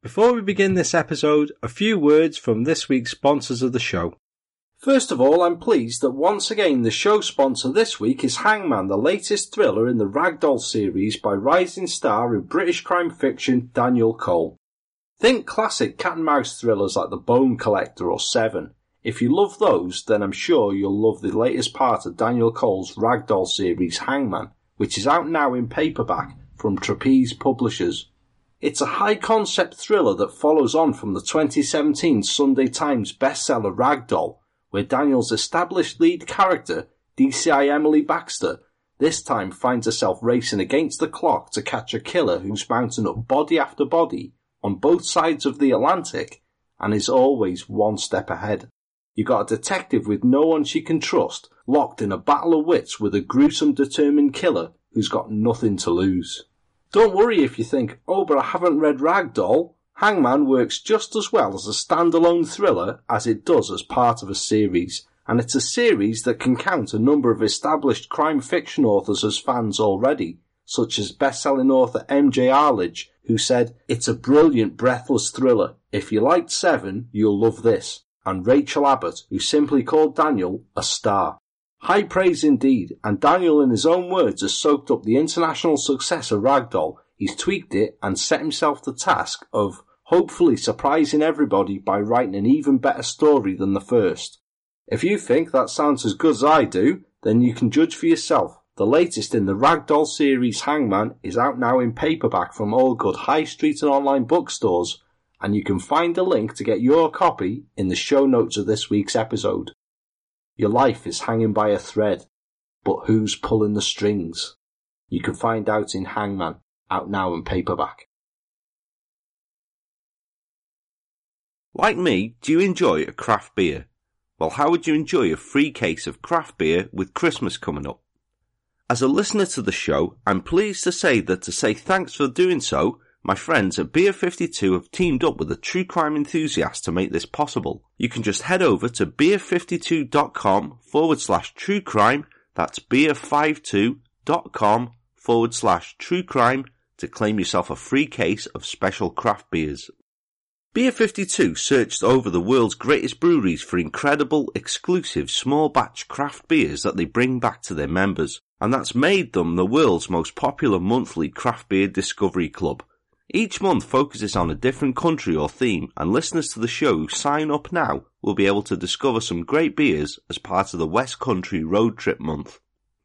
Before we begin this episode, a few words from this week's sponsors of the show. First of all, I'm pleased that once again the show sponsor this week is Hangman, the latest thriller in the Ragdoll series by rising star in British crime fiction Daniel Cole. Think classic cat and mouse thrillers like The Bone Collector or Seven. If you love those, then I'm sure you'll love the latest part of Daniel Cole's Ragdoll series Hangman, which is out now in paperback from Trapeze Publishers. It's a high concept thriller that follows on from the 2017 Sunday Times bestseller Ragdoll, where Daniel's established lead character, DCI Emily Baxter, this time finds herself racing against the clock to catch a killer who's mounting up body after body on both sides of the Atlantic and is always one step ahead. You got a detective with no one she can trust, locked in a battle of wits with a gruesome determined killer who's got nothing to lose. Don't worry if you think, oh but I haven't read Ragdoll, Hangman works just as well as a standalone thriller as it does as part of a series, and it's a series that can count a number of established crime fiction authors as fans already, such as best-selling author M.J. Arlidge, who said, It's a brilliant breathless thriller. If you liked Seven, you'll love this. And Rachel Abbott, who simply called Daniel a star. High praise indeed, and Daniel in his own words has soaked up the international success of Ragdoll. He's tweaked it and set himself the task of hopefully surprising everybody by writing an even better story than the first. If you think that sounds as good as I do, then you can judge for yourself. The latest in the Ragdoll series Hangman is out now in paperback from all good high street and online bookstores, and you can find a link to get your copy in the show notes of this week's episode. Your life is hanging by a thread, but who's pulling the strings? You can find out in Hangman, out now in paperback. Like me, do you enjoy a craft beer? Well, how would you enjoy a free case of craft beer with Christmas coming up? As a listener to the show, I'm pleased to say that to say thanks for doing so, my friends at Beer 52 have teamed up with a true crime enthusiast to make this possible. You can just head over to beer52.com forward slash true crime, that's beer52.com forward slash true crime to claim yourself a free case of special craft beers. Beer 52 searched over the world's greatest breweries for incredible, exclusive, small batch craft beers that they bring back to their members, and that's made them the world's most popular monthly craft beer discovery club. Each month focuses on a different country or theme, and listeners to the show who sign up now will be able to discover some great beers as part of the West Country Road Trip Month.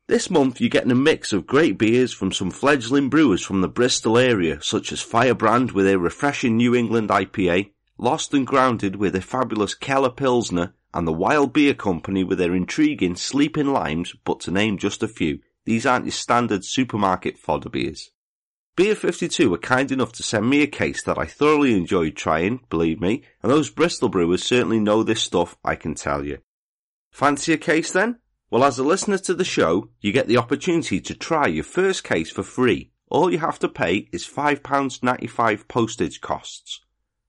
This month you're getting a mix of great beers from some fledgling brewers from the Bristol area, such as Firebrand with their refreshing New England IPA, Lost and Grounded with their fabulous Keller Pilsner, and the Wild Beer Company with their intriguing Sleeping Limes, but to name just a few, these aren't your standard supermarket fodder beers. Beer 52 were kind enough to send me a case that I thoroughly enjoyed trying, believe me, and those Bristol brewers certainly know this stuff, I can tell you. Fancy a case then? Well, as a listener to the show, you get the opportunity to try your first case for free. All you have to pay is £5.95 postage costs.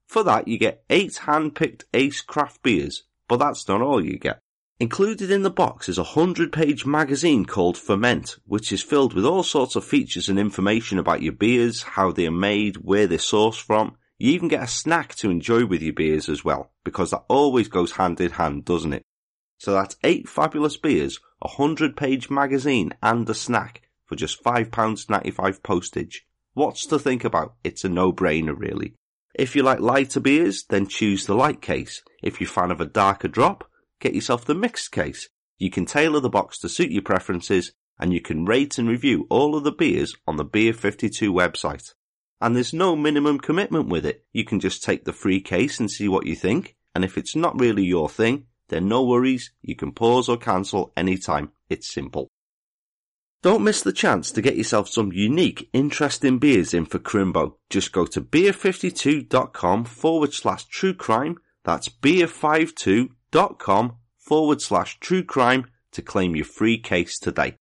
For that, you get eight hand-picked Ace craft beers, but that's not all you get. Included in the box is a hundred page magazine called Ferment, which is filled with all sorts of features and information about your beers, how they are made, where they're sourced from. You even get a snack to enjoy with your beers as well, because that always goes hand in hand, doesn't it? So that's eight fabulous beers, a hundred page magazine and a snack for just £5.95 postage. What's to think about? It's a no-brainer really. If you like lighter beers, then choose the light case. If you're a fan of a darker drop, get yourself the mixed case. You can tailor the box to suit your preferences and you can rate and review all of the beers on the Beer 52 website. And there's no minimum commitment with it. You can just take the free case and see what you think. And if it's not really your thing, then no worries, you can pause or cancel anytime. It's simple. Don't miss the chance to get yourself some unique, interesting beers in for Crimbo. Just go to beer52.com forward slash true crime. That's beer52.com forward slash true crime to claim your free case today.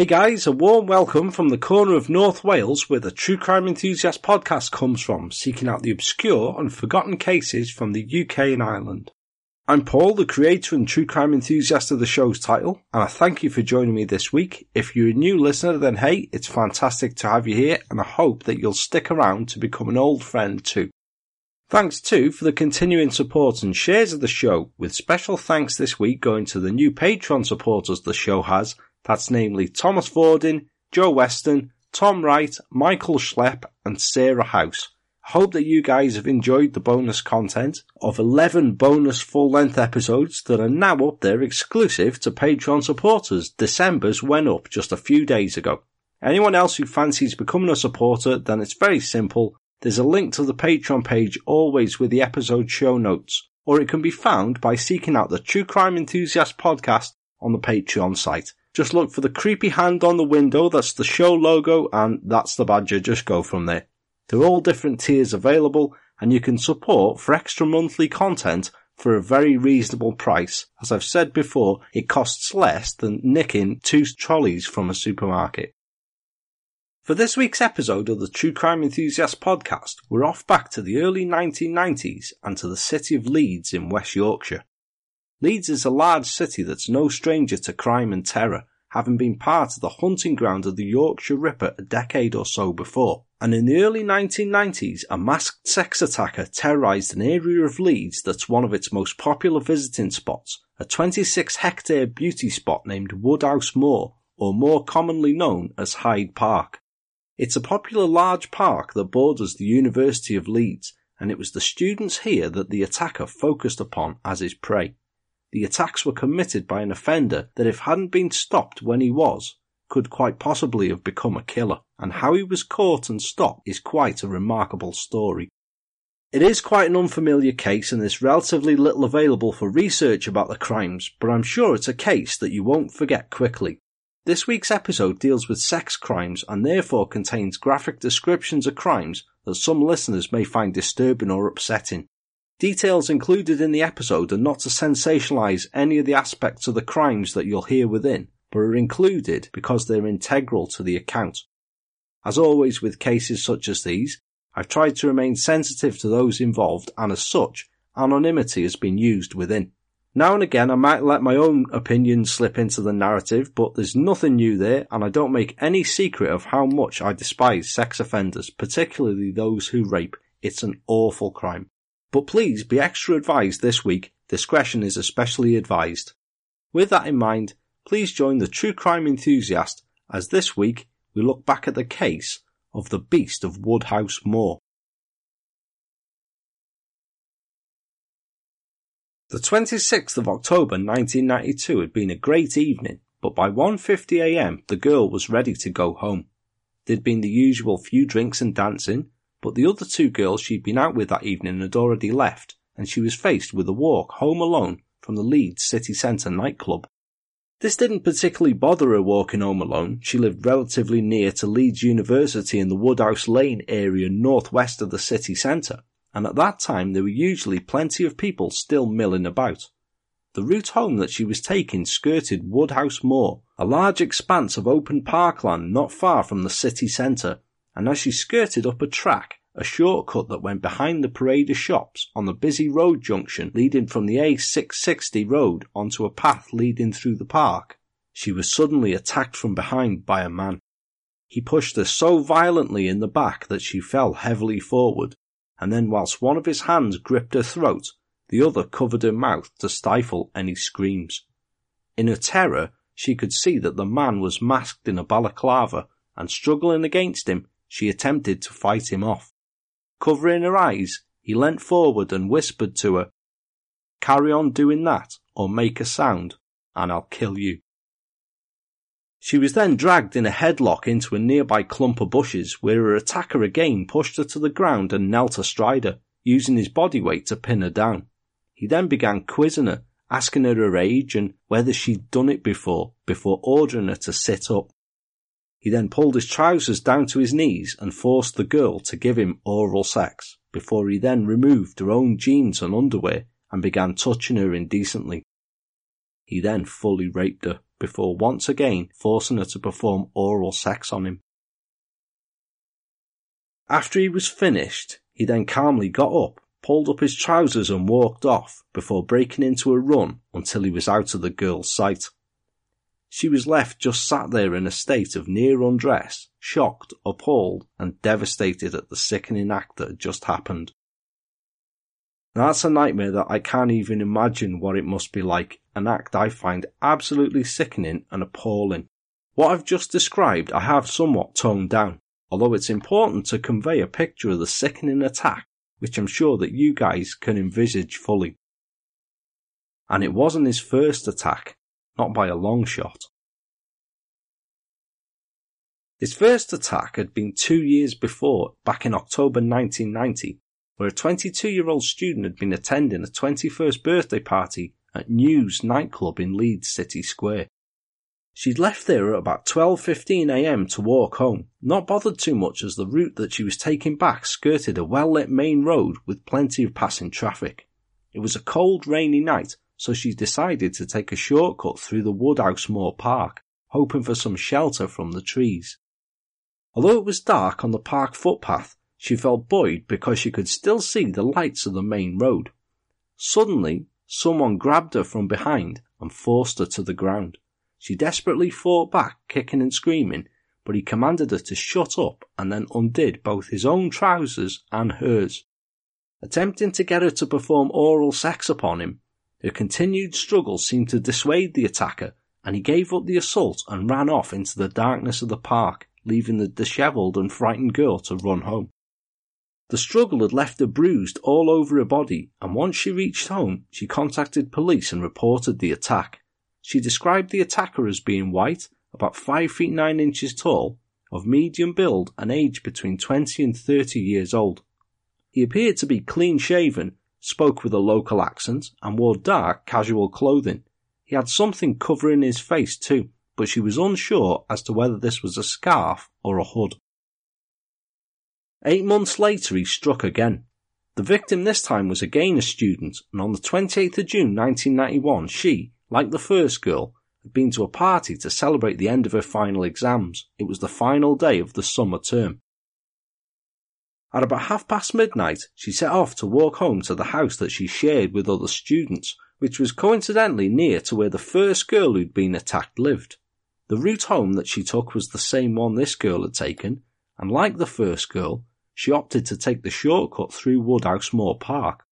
Hey guys, a warm welcome from the corner of North Wales where the True Crime Enthusiast podcast comes from, seeking out the obscure and forgotten cases from the UK and Ireland. I'm Paul, the creator and true crime enthusiast of the show's title, and I thank you for joining me this week. If you're a new listener, then hey, it's fantastic to have you here, and I hope that you'll stick around to become an old friend too. Thanks too for the continuing support and shares of the show, with special thanks this week going to the new Patreon supporters the show has, that's namely Thomas Fordin, Joe Weston, Tom Wright, Michael Schlepp, and Sarah House. I hope that you guys have enjoyed the bonus content of 11 bonus full length episodes that are now up there exclusive to Patreon supporters. December's went up just a few days ago. Anyone else who fancies becoming a supporter, then it's very simple. There's a link to the Patreon page always with the episode show notes, or it can be found by seeking out the True Crime Enthusiast podcast on the Patreon site. Just look for the creepy hand on the window, that's the show logo, and that's the badger. Just go from there. There are all different tiers available, and you can support for extra monthly content for a very reasonable price. As I've said before, it costs less than nicking two trolleys from a supermarket. For this week's episode of the True Crime Enthusiast podcast, we're off back to the early 1990s and to the city of Leeds in West Yorkshire. Leeds is a large city that's no stranger to crime and terror, having been part of the hunting ground of the Yorkshire Ripper a decade or so before. And in the early 1990s, a masked sex attacker terrorised an area of Leeds that's one of its most popular visiting spots, a 26 hectare beauty spot named Woodhouse Moor, or more commonly known as Hyde Park. It's a popular large park that borders the University of Leeds, and it was the students here that the attacker focused upon as his prey. The attacks were committed by an offender that if hadn't been stopped when he was, could quite possibly have become a killer, and how he was caught and stopped is quite a remarkable story. It is quite an unfamiliar case and there's relatively little available for research about the crimes, but I'm sure it's a case that you won't forget quickly. This week's episode deals with sex crimes and therefore contains graphic descriptions of crimes that some listeners may find disturbing or upsetting. Details included in the episode are not to sensationalize any of the aspects of the crimes that you'll hear within, but are included because they're integral to the account. As always with cases such as these, I've tried to remain sensitive to those involved and as such, anonymity has been used within. Now and again I might let my own opinions slip into the narrative, but there's nothing new there and I don't make any secret of how much I despise sex offenders, particularly those who rape. It's an awful crime. But please be extra advised this week, discretion is especially advised. With that in mind, please join the true crime enthusiast as this week we look back at the case of the Beast of Woodhouse Moor. The 26th of October 1992 had been a great evening, but by 1.50am the girl was ready to go home. There'd been the usual few drinks and dancing, but the other two girls she'd been out with that evening had already left, and she was faced with a walk home alone from the Leeds city centre nightclub. This didn't particularly bother her walking home alone. She lived relatively near to Leeds University in the Woodhouse Lane area northwest of the city centre, and at that time there were usually plenty of people still milling about. The route home that she was taking skirted Woodhouse Moor, a large expanse of open parkland not far from the city centre, and as she skirted up a track, a shortcut that went behind the parade of shops on the busy road junction leading from the A660 road onto a path leading through the park, she was suddenly attacked from behind by a man. He pushed her so violently in the back that she fell heavily forward, and then whilst one of his hands gripped her throat, the other covered her mouth to stifle any screams. In her terror, she could see that the man was masked in a balaclava, and struggling against him, she attempted to fight him off. Covering her eyes, he leant forward and whispered to her, Carry on doing that, or make a sound, and I'll kill you. She was then dragged in a headlock into a nearby clump of bushes where her attacker again pushed her to the ground and knelt astride her, using his body weight to pin her down. He then began quizzing her, asking her her age and whether she'd done it before, before ordering her to sit up. He then pulled his trousers down to his knees and forced the girl to give him oral sex, before he then removed her own jeans and underwear and began touching her indecently. He then fully raped her before once again forcing her to perform oral sex on him. After he was finished, he then calmly got up, pulled up his trousers and walked off before breaking into a run until he was out of the girl's sight. She was left just sat there in a state of near undress, shocked, appalled, and devastated at the sickening act that had just happened. Now that's a nightmare that I can't even imagine what it must be like, an act I find absolutely sickening and appalling. What I've just described I have somewhat toned down, although it's important to convey a picture of the sickening attack, which I'm sure that you guys can envisage fully. And it wasn't his first attack, not by a long shot. His first attack had been two years before, back in October 1990, where a 22 year old student had been attending a 21st birthday party at News nightclub in Leeds City Square. She'd left there at about 12.15am to walk home, not bothered too much as the route that she was taking back skirted a well-lit main road with plenty of passing traffic. It was a cold, rainy night, so she decided to take a shortcut through the Woodhouse Moor Park, hoping for some shelter from the trees. Although it was dark on the park footpath, she felt buoyed because she could still see the lights of the main road. Suddenly, someone grabbed her from behind and forced her to the ground. She desperately fought back, kicking and screaming, but he commanded her to shut up and then undid both his own trousers and hers. Attempting to get her to perform oral sex upon him, her continued struggle seemed to dissuade the attacker, and he gave up the assault and ran off into the darkness of the park, leaving the dishevelled and frightened girl to run home. The struggle had left her bruised all over her body, and once she reached home, she contacted police and reported the attack. She described the attacker as being white, about 5 feet 9 inches tall, of medium build and aged between 20 and 30 years old. He appeared to be clean shaven, spoke with a local accent, and wore dark, casual clothing. He had something covering his face too, but she was unsure as to whether this was a scarf or a hood. Eight months later, he struck again. The victim this time was again a student, and on the 28th of June 1991, she, like the first girl, had been to a party to celebrate the end of her final exams. It was the final day of the summer term. At about half past midnight, she set off to walk home to the house that she shared with other students, which was coincidentally near to where the first girl who'd been attacked lived. The route home that she took was the same one this girl had taken, and like the first girl, she opted to take the shortcut through Woodhouse Moor Park.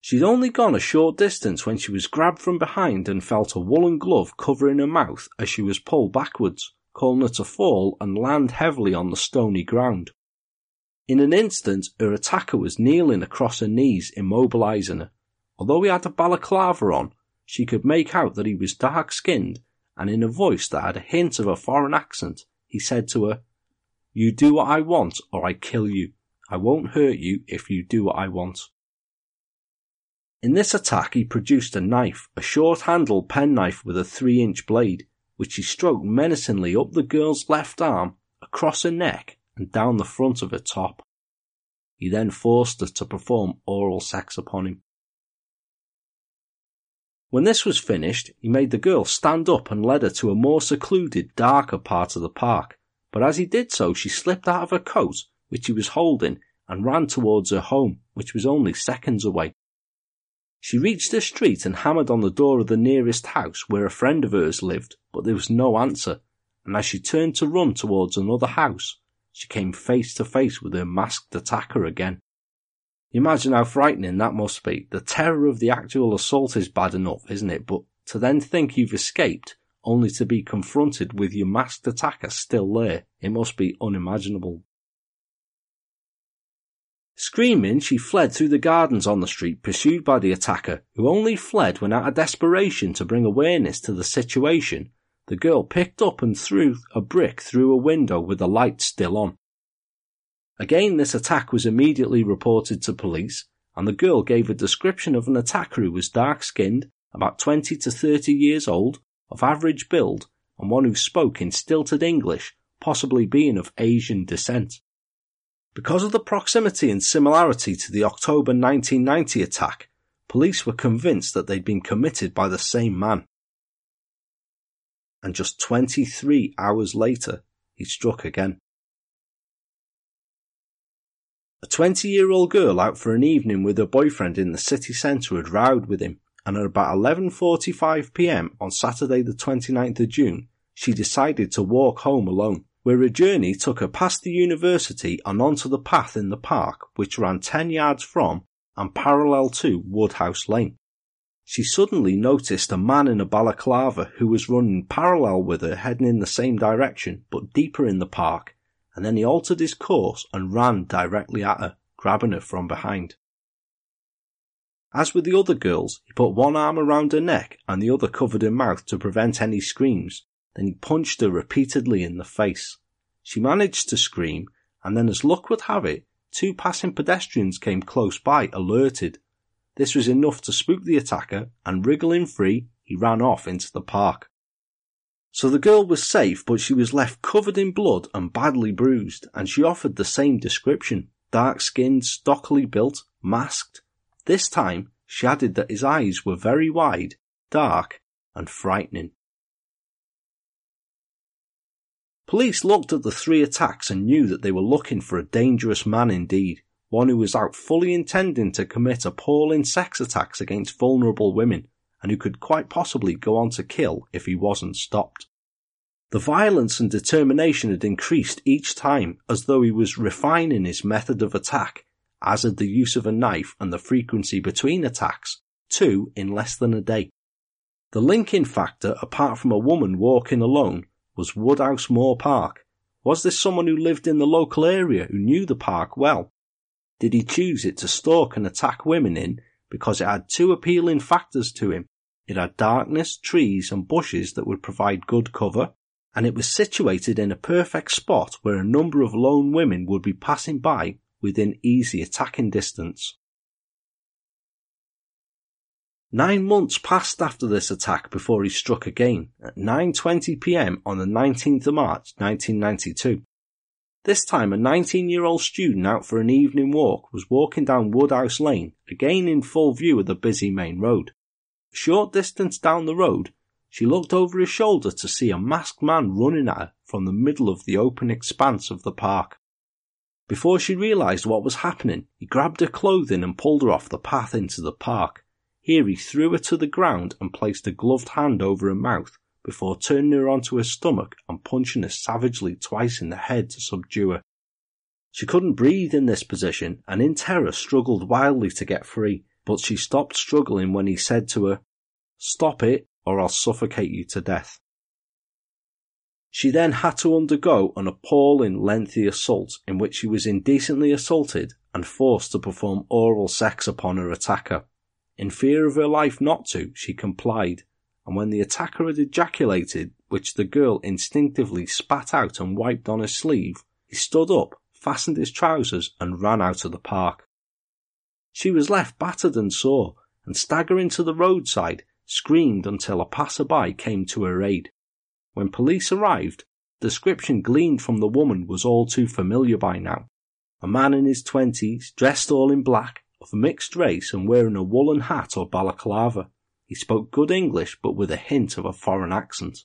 She'd only gone a short distance when she was grabbed from behind and felt a woolen glove covering her mouth as she was pulled backwards, causing her to fall and land heavily on the stony ground. In an instant, her attacker was kneeling across her knees, immobilizing her. Although he had a balaclava on, she could make out that he was dark skinned, and in a voice that had a hint of a foreign accent, he said to her, You do what I want, or I kill you. I won't hurt you if you do what I want. In this attack he produced a knife, a short-handled penknife with a three-inch blade, which he stroked menacingly up the girl's left arm, across her neck, and down the front of her top. He then forced her to perform oral sex upon him. When this was finished, he made the girl stand up and led her to a more secluded, darker part of the park, but as he did so she slipped out of her coat, which he was holding, and ran towards her home, which was only seconds away. She reached the street and hammered on the door of the nearest house where a friend of hers lived, but there was no answer, and as she turned to run towards another house, she came face to face with her masked attacker again. Imagine how frightening that must be. The terror of the actual assault is bad enough, isn't it? But to then think you've escaped only to be confronted with your masked attacker still there, it must be unimaginable. Screaming, she fled through the gardens on the street, pursued by the attacker, who only fled when out of desperation to bring awareness to the situation, the girl picked up and threw a brick through a window with the light still on. Again, this attack was immediately reported to police, and the girl gave a description of an attacker who was dark skinned, about 20 to 30 years old, of average build, and one who spoke in stilted English, possibly being of Asian descent. Because of the proximity and similarity to the October 1990 attack, police were convinced that they'd been committed by the same man. and just 23 hours later, he struck again. A 20 year old girl out for an evening with her boyfriend in the city centre had rowed with him, and at about 11.45pm on Saturday the 29th of June, she decided to walk home alone, where a journey took her past the university and onto the path in the park which ran 10 yards from and parallel to Woodhouse Lane. She suddenly noticed a man in a balaclava who was running parallel with her heading in the same direction but deeper in the park and then he altered his course and ran directly at her, grabbing her from behind. As with the other girls, he put one arm around her neck and the other covered her mouth to prevent any screams, then he punched her repeatedly in the face. She managed to scream, and then as luck would have it, two passing pedestrians came close by, alerted. This was enough to spook the attacker, and wriggling free, he ran off into the park. So the girl was safe, but she was left covered in blood and badly bruised, and she offered the same description. Dark skinned, stockily built, masked. This time, she added that his eyes were very wide, dark, and frightening. Police looked at the three attacks and knew that they were looking for a dangerous man indeed, one who was out fully intending to commit appalling sex attacks against vulnerable women, and who could quite possibly go on to kill if he wasn't stopped. The violence and determination had increased each time as though he was refining his method of attack, as had the use of a knife and the frequency between attacks, two in less than a day. The linking factor, apart from a woman walking alone, was Woodhouse Moor Park. Was this someone who lived in the local area who knew the park well? Did he choose it to stalk and attack women in because it had two appealing factors to him it had darkness, trees, and bushes that would provide good cover, and it was situated in a perfect spot where a number of lone women would be passing by within easy attacking distance. Nine months passed after this attack before he struck again at 9.20pm on the 19th of March 1992. This time a 19 year old student out for an evening walk was walking down Woodhouse Lane, again in full view of the busy main road. A short distance down the road, she looked over his shoulder to see a masked man running at her from the middle of the open expanse of the park. Before she realized what was happening, he grabbed her clothing and pulled her off the path into the park. Here he threw her to the ground and placed a gloved hand over her mouth before turning her onto her stomach and punching her savagely twice in the head to subdue her. She couldn't breathe in this position and in terror struggled wildly to get free, but she stopped struggling when he said to her, Stop it, or I'll suffocate you to death. She then had to undergo an appalling lengthy assault in which she was indecently assaulted and forced to perform oral sex upon her attacker. In fear of her life not to, she complied, and when the attacker had ejaculated, which the girl instinctively spat out and wiped on her sleeve, he stood up, fastened his trousers, and ran out of the park. She was left battered and sore, and staggering to the roadside, screamed until a passer-by came to her aid. When police arrived, the description gleaned from the woman was all too familiar by now. A man in his twenties, dressed all in black, of mixed race and wearing a woolen hat or balaclava. He spoke good English but with a hint of a foreign accent.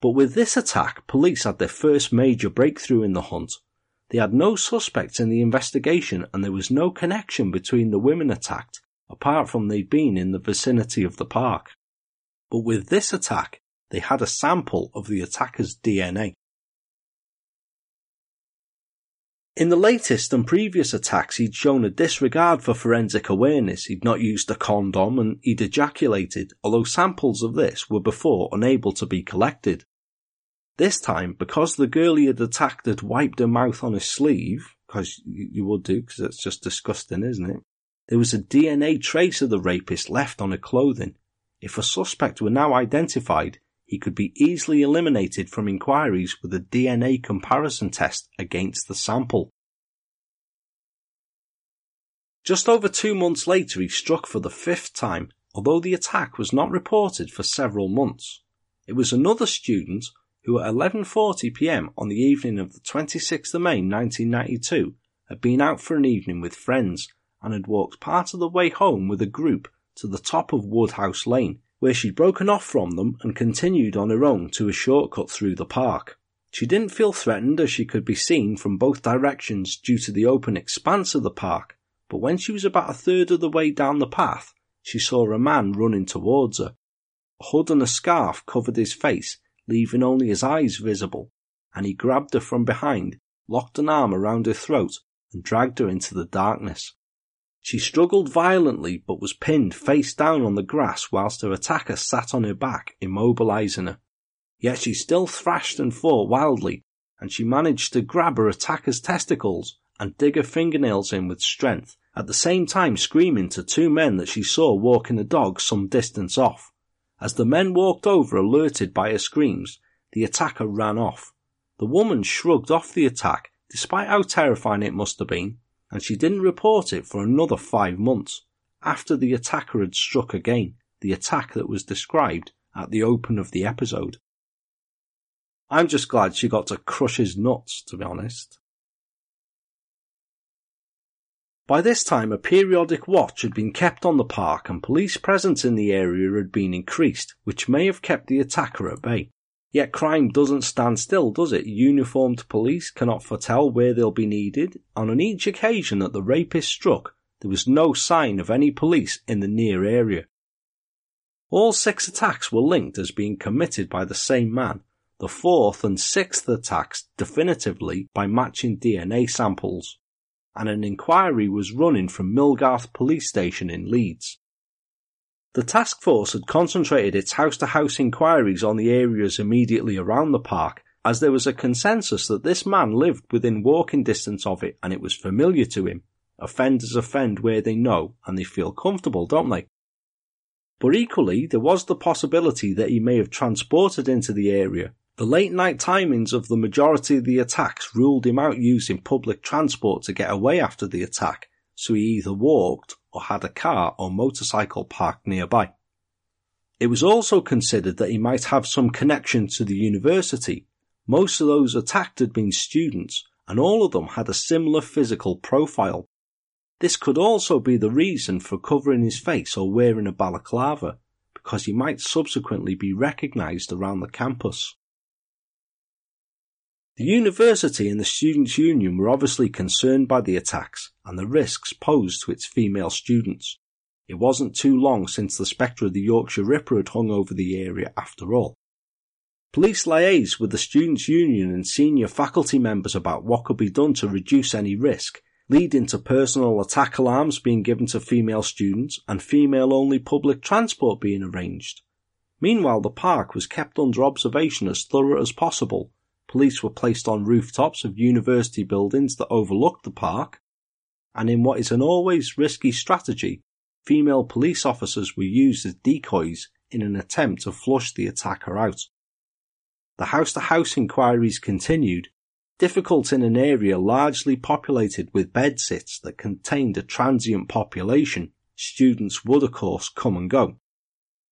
But with this attack, police had their first major breakthrough in the hunt they had no suspects in the investigation and there was no connection between the women attacked apart from they'd been in the vicinity of the park. But with this attack, they had a sample of the attacker's DNA. In the latest and previous attacks, he'd shown a disregard for forensic awareness. He'd not used a condom and he'd ejaculated, although samples of this were before unable to be collected. This time, because the girl he had attacked had wiped her mouth on his sleeve, because you would do, because it's just disgusting, isn't it? There was a DNA trace of the rapist left on her clothing. If a suspect were now identified, he could be easily eliminated from inquiries with a DNA comparison test against the sample. Just over two months later, he struck for the fifth time, although the attack was not reported for several months. It was another student who at 11.40pm on the evening of the 26th of May 1992 had been out for an evening with friends and had walked part of the way home with a group to the top of Woodhouse Lane, where she'd broken off from them and continued on her own to a shortcut through the park. She didn't feel threatened as she could be seen from both directions due to the open expanse of the park, but when she was about a third of the way down the path, she saw a man running towards her. A hood and a scarf covered his face, leaving only his eyes visible, and he grabbed her from behind, locked an arm around her throat, and dragged her into the darkness. She struggled violently but was pinned face down on the grass whilst her attacker sat on her back, immobilizing her. Yet she still thrashed and fought wildly, and she managed to grab her attacker's testicles and dig her fingernails in with strength, at the same time screaming to two men that she saw walking a dog some distance off. As the men walked over alerted by her screams, the attacker ran off. The woman shrugged off the attack, despite how terrifying it must have been, and she didn't report it for another five months after the attacker had struck again, the attack that was described at the open of the episode. I'm just glad she got to crush his nuts, to be honest. By this time, a periodic watch had been kept on the park and police presence in the area had been increased, which may have kept the attacker at bay. Yet crime doesn't stand still, does it? Uniformed police cannot foretell where they'll be needed, and on each occasion that the rapist struck, there was no sign of any police in the near area. All six attacks were linked as being committed by the same man, the fourth and sixth attacks definitively by matching DNA samples, and an inquiry was running from Millgarth Police Station in Leeds. The task force had concentrated its house-to-house inquiries on the areas immediately around the park, as there was a consensus that this man lived within walking distance of it and it was familiar to him. Offenders offend where they know and they feel comfortable, don't they? But equally, there was the possibility that he may have transported into the area. The late night timings of the majority of the attacks ruled him out using public transport to get away after the attack, so he either walked or had a car or motorcycle parked nearby. It was also considered that he might have some connection to the university. Most of those attacked had been students, and all of them had a similar physical profile. This could also be the reason for covering his face or wearing a balaclava, because he might subsequently be recognized around the campus. The university and the Students' Union were obviously concerned by the attacks and the risks posed to its female students. It wasn't too long since the spectre of the Yorkshire Ripper had hung over the area after all. Police liaised with the Students' Union and senior faculty members about what could be done to reduce any risk, leading to personal attack alarms being given to female students and female only public transport being arranged. Meanwhile, the park was kept under observation as thorough as possible police were placed on rooftops of university buildings that overlooked the park, and in what is an always risky strategy, female police officers were used as decoys in an attempt to flush the attacker out. The house to house inquiries continued, difficult in an area largely populated with bedsits that contained a transient population. Students would of course come and go.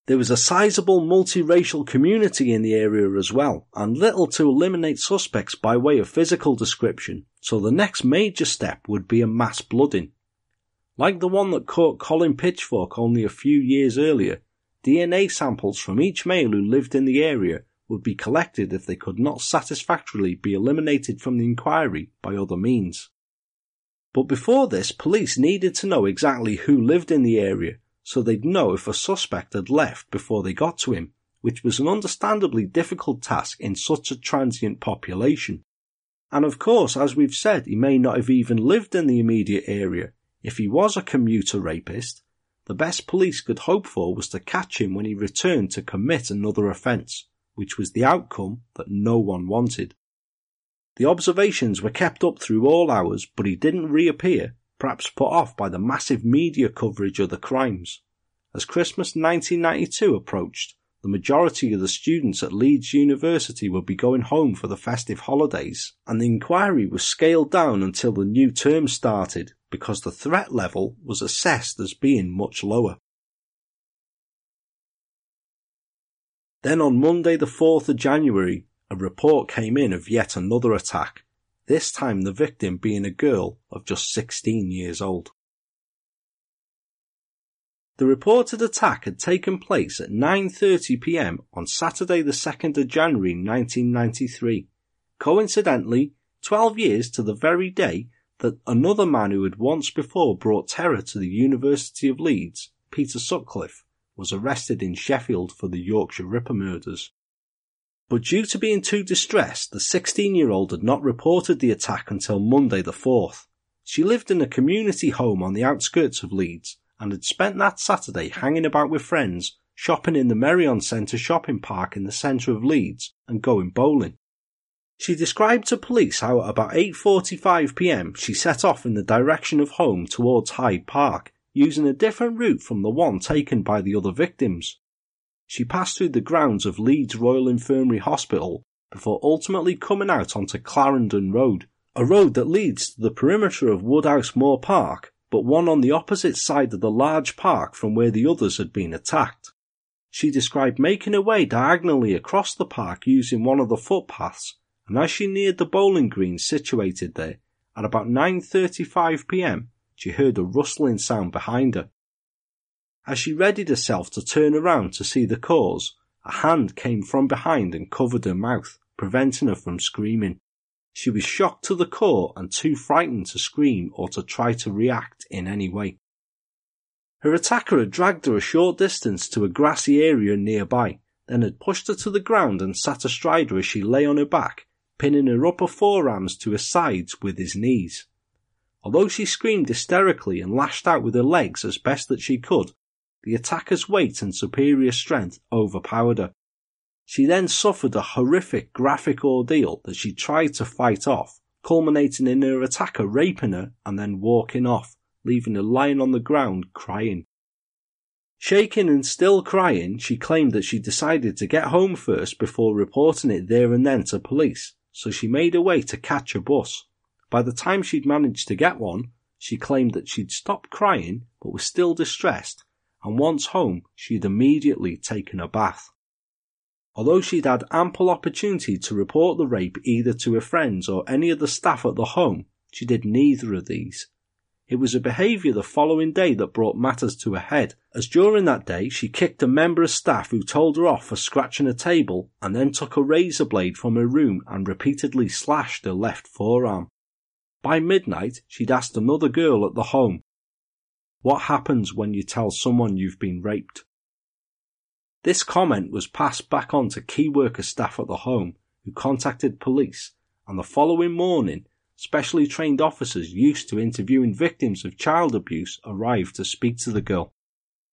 There was a sizable multiracial community in the area as well, and little to eliminate suspects by way of physical description, so the next major step would be a mass blooding. Like the one that caught Colin Pitchfork only a few years earlier, DNA samples from each male who lived in the area would be collected if they could not satisfactorily be eliminated from the inquiry by other means. But before this, police needed to know exactly who lived in the area so they'd know if a suspect had left before they got to him, which was an understandably difficult task in such a transient population. And of course, as we've said, he may not have even lived in the immediate area. If he was a commuter rapist, the best police could hope for was to catch him when he returned to commit another offence, which was the outcome that no one wanted. The observations were kept up through all hours, but he didn't reappear perhaps put off by the massive media coverage of the crimes. As Christmas 1992 approached, the majority of the students at Leeds University would be going home for the festive holidays, and the inquiry was scaled down until the new term started because the threat level was assessed as being much lower. Then on Monday the 4th of January, a report came in of yet another attack, this time the victim being a girl of just 16 years old. The reported attack had taken place at 9.30pm on Saturday the 2nd of January 1993. Coincidentally, 12 years to the very day that another man who had once before brought terror to the University of Leeds, Peter Sutcliffe, was arrested in Sheffield for the Yorkshire Ripper murders. But due to being too distressed, the 16 year old had not reported the attack until Monday the 4th. She lived in a community home on the outskirts of Leeds and had spent that Saturday hanging about with friends, shopping in the Merrion Centre shopping park in the centre of Leeds, and going bowling. She described to police how at about 8.45pm she set off in the direction of home towards Hyde Park, using a different route from the one taken by the other victims. She passed through the grounds of Leeds Royal Infirmary Hospital before ultimately coming out onto Clarendon Road, a road that leads to the perimeter of Woodhouse Moor Park but one on the opposite side of the large park from where the others had been attacked. She described making her way diagonally across the park using one of the footpaths, and as she neared the bowling green situated there, at about 9.35 pm, she heard a rustling sound behind her. As she readied herself to turn around to see the cause, a hand came from behind and covered her mouth, preventing her from screaming. She was shocked to the core and too frightened to scream or to try to react in any way. Her attacker had dragged her a short distance to a grassy area nearby, then had pushed her to the ground and sat astride her as she lay on her back, pinning her upper forearms to her sides with his knees. Although she screamed hysterically and lashed out with her legs as best that she could, the attacker's weight and superior strength overpowered her. She then suffered a horrific graphic ordeal that she tried to fight off, culminating in her attacker raping her and then walking off, leaving her lying on the ground crying. Shaking and still crying, she claimed that she decided to get home first before reporting it there and then to police, so she made her way to catch a bus. By the time she'd managed to get one, she claimed that she'd stopped crying but was still distressed, and once home, she'd immediately taken a bath. Although she'd had ample opportunity to report the rape either to her friends or any of the staff at the home, she did neither of these. It was her behaviour the following day that brought matters to a head, as during that day she kicked a member of staff who told her off for scratching a table and then took a razor blade from her room and repeatedly slashed her left forearm. By midnight, she'd asked another girl at the home, What happens when you tell someone you've been raped? This comment was passed back on to key worker staff at the home who contacted police and the following morning specially trained officers used to interviewing victims of child abuse arrived to speak to the girl.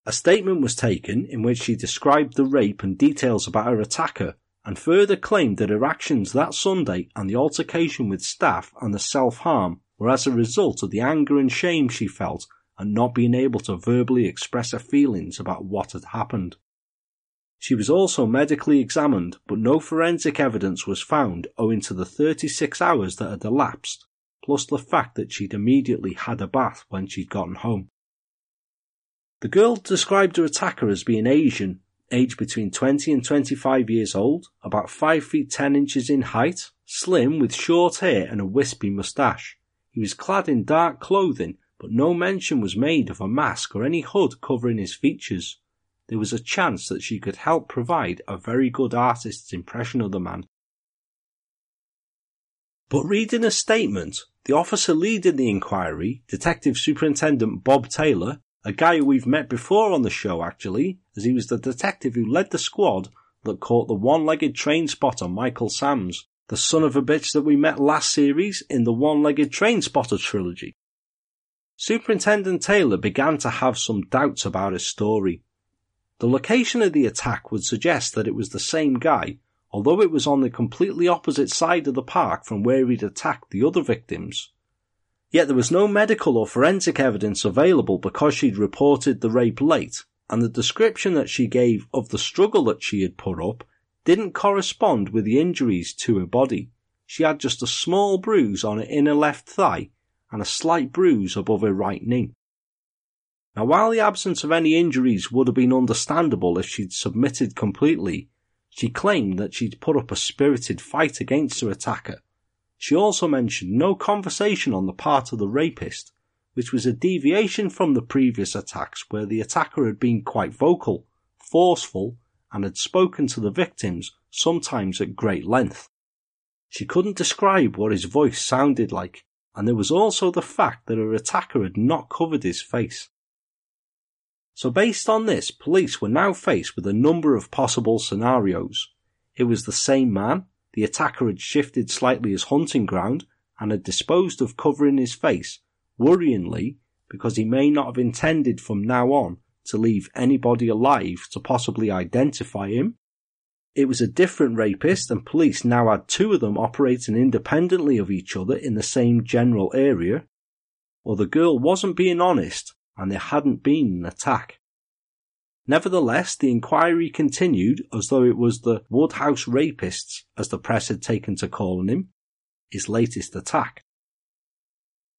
A statement was taken in which she described the rape and details about her attacker and further claimed that her actions that Sunday and the altercation with staff and the self-harm were as a result of the anger and shame she felt and not being able to verbally express her feelings about what had happened. She was also medically examined, but no forensic evidence was found owing to the 36 hours that had elapsed, plus the fact that she'd immediately had a bath when she'd gotten home. The girl described her attacker as being Asian, aged between 20 and 25 years old, about 5 feet 10 inches in height, slim with short hair and a wispy moustache. He was clad in dark clothing, but no mention was made of a mask or any hood covering his features there was a chance that she could help provide a very good artist's impression of the man. But reading a statement, the officer leading the inquiry, Detective Superintendent Bob Taylor, a guy who we've met before on the show actually, as he was the detective who led the squad that caught the one-legged train spotter Michael Sams, the son of a bitch that we met last series in the one-legged train spotter trilogy. Superintendent Taylor began to have some doubts about his story. The location of the attack would suggest that it was the same guy, although it was on the completely opposite side of the park from where he'd attacked the other victims. Yet there was no medical or forensic evidence available because she'd reported the rape late, and the description that she gave of the struggle that she had put up didn't correspond with the injuries to her body. She had just a small bruise on her inner left thigh and a slight bruise above her right knee. Now, while the absence of any injuries would have been understandable if she'd submitted completely, she claimed that she'd put up a spirited fight against her attacker. She also mentioned no conversation on the part of the rapist, which was a deviation from the previous attacks where the attacker had been quite vocal, forceful, and had spoken to the victims, sometimes at great length. She couldn't describe what his voice sounded like, and there was also the fact that her attacker had not covered his face. So based on this, police were now faced with a number of possible scenarios. It was the same man, the attacker had shifted slightly his hunting ground, and had disposed of covering his face, worryingly, because he may not have intended from now on to leave anybody alive to possibly identify him. It was a different rapist, and police now had two of them operating independently of each other in the same general area. Or the girl wasn't being honest, and there hadn't been an attack. Nevertheless, the inquiry continued as though it was the Woodhouse rapists, as the press had taken to calling him, his latest attack.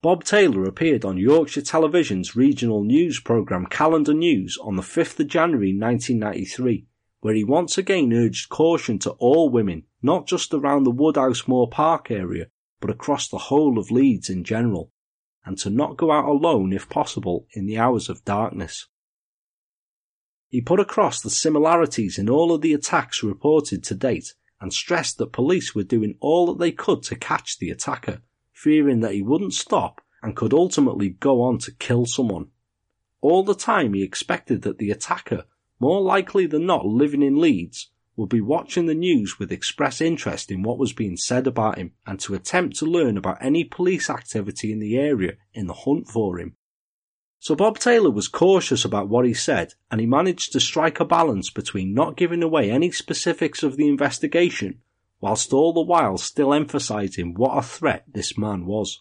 Bob Taylor appeared on Yorkshire Television's regional news programme Calendar News on the 5th of January 1993, where he once again urged caution to all women, not just around the Woodhouse Moor Park area, but across the whole of Leeds in general, and to not go out alone if possible in the hours of darkness. He put across the similarities in all of the attacks reported to date and stressed that police were doing all that they could to catch the attacker fearing that he wouldn't stop and could ultimately go on to kill someone. All the time he expected that the attacker, more likely than not living in Leeds, would be watching the news with express interest in what was being said about him and to attempt to learn about any police activity in the area in the hunt for him. So Bob Taylor was cautious about what he said and he managed to strike a balance between not giving away any specifics of the investigation whilst all the while still emphasizing what a threat this man was.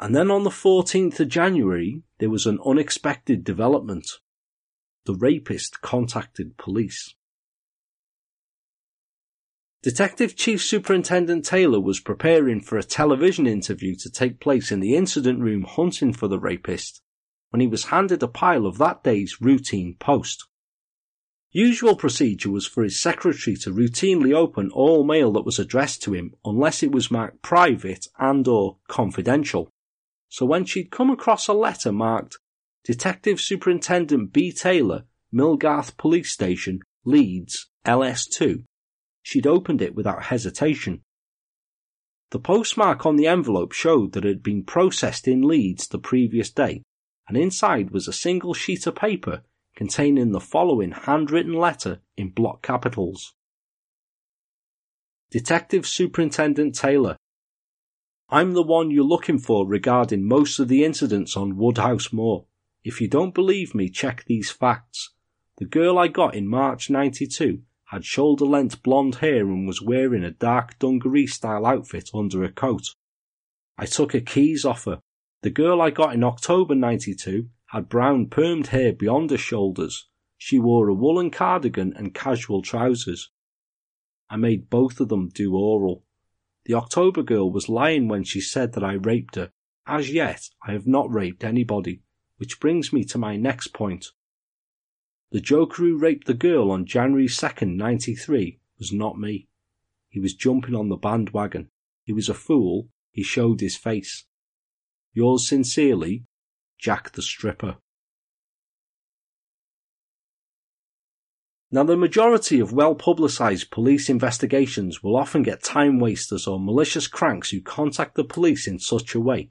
And then on the 14th of January, there was an unexpected development. The rapist contacted police. Detective Chief Superintendent Taylor was preparing for a television interview to take place in the incident room hunting for the rapist when he was handed a pile of that day's routine post. Usual procedure was for his secretary to routinely open all mail that was addressed to him unless it was marked private and or confidential. So when she'd come across a letter marked Detective Superintendent B. Taylor, Millgarth Police Station, Leeds, LS2, she'd opened it without hesitation. The postmark on the envelope showed that it had been processed in Leeds the previous day, and inside was a single sheet of paper containing the following handwritten letter in block capitals. Detective Superintendent Taylor, I'm the one you're looking for regarding most of the incidents on Woodhouse Moor. If you don't believe me, check these facts. The girl I got in March 92 had shoulder length blonde hair and was wearing a dark dungaree style outfit under a coat. I took her keys off her. The girl I got in October 92 had brown permed hair beyond her shoulders. She wore a woolen cardigan and casual trousers. I made both of them do oral. The October girl was lying when she said that I raped her. As yet, I have not raped anybody, which brings me to my next point. The joker who raped the girl on January 2nd, 93 was not me. He was jumping on the bandwagon. He was a fool. He showed his face. Yours sincerely, Jack the Stripper. Now, the majority of well publicised police investigations will often get time wasters or malicious cranks who contact the police in such a way.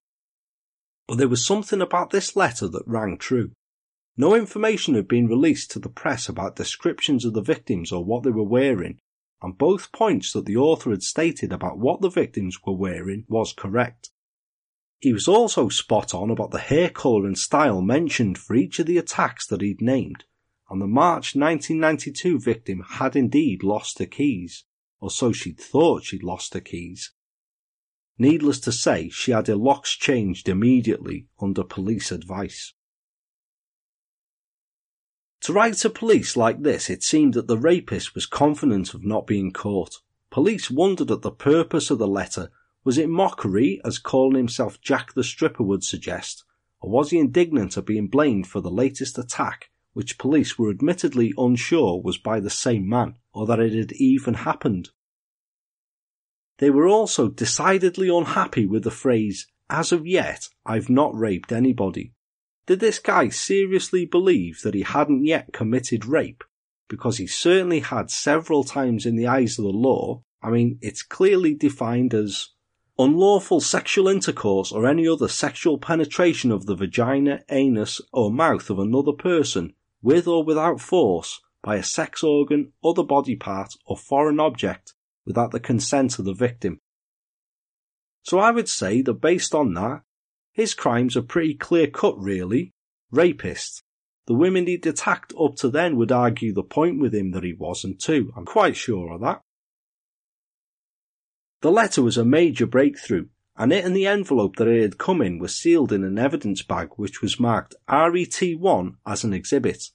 But there was something about this letter that rang true. No information had been released to the press about descriptions of the victims or what they were wearing, and both points that the author had stated about what the victims were wearing was correct. He was also spot on about the hair colour and style mentioned for each of the attacks that he'd named, and the March 1992 victim had indeed lost her keys, or so she'd thought she'd lost her keys. Needless to say, she had her locks changed immediately under police advice. To write to police like this, it seemed that the rapist was confident of not being caught. Police wondered at the purpose of the letter was it mockery, as calling himself Jack the Stripper would suggest, or was he indignant at being blamed for the latest attack, which police were admittedly unsure was by the same man, or that it had even happened? They were also decidedly unhappy with the phrase, as of yet, I've not raped anybody. Did this guy seriously believe that he hadn't yet committed rape? Because he certainly had several times in the eyes of the law. I mean, it's clearly defined as unlawful sexual intercourse or any other sexual penetration of the vagina, anus, or mouth of another person, with or without force, by a sex organ, other body part, or foreign object, without the consent of the victim. So I would say that based on that, his crimes are pretty clear cut, really. Rapist. The women he'd attacked up to then would argue the point with him that he wasn't too. I'm quite sure of that. The letter was a major breakthrough, and it and the envelope that it had come in were sealed in an evidence bag which was marked RET1 as an exhibit.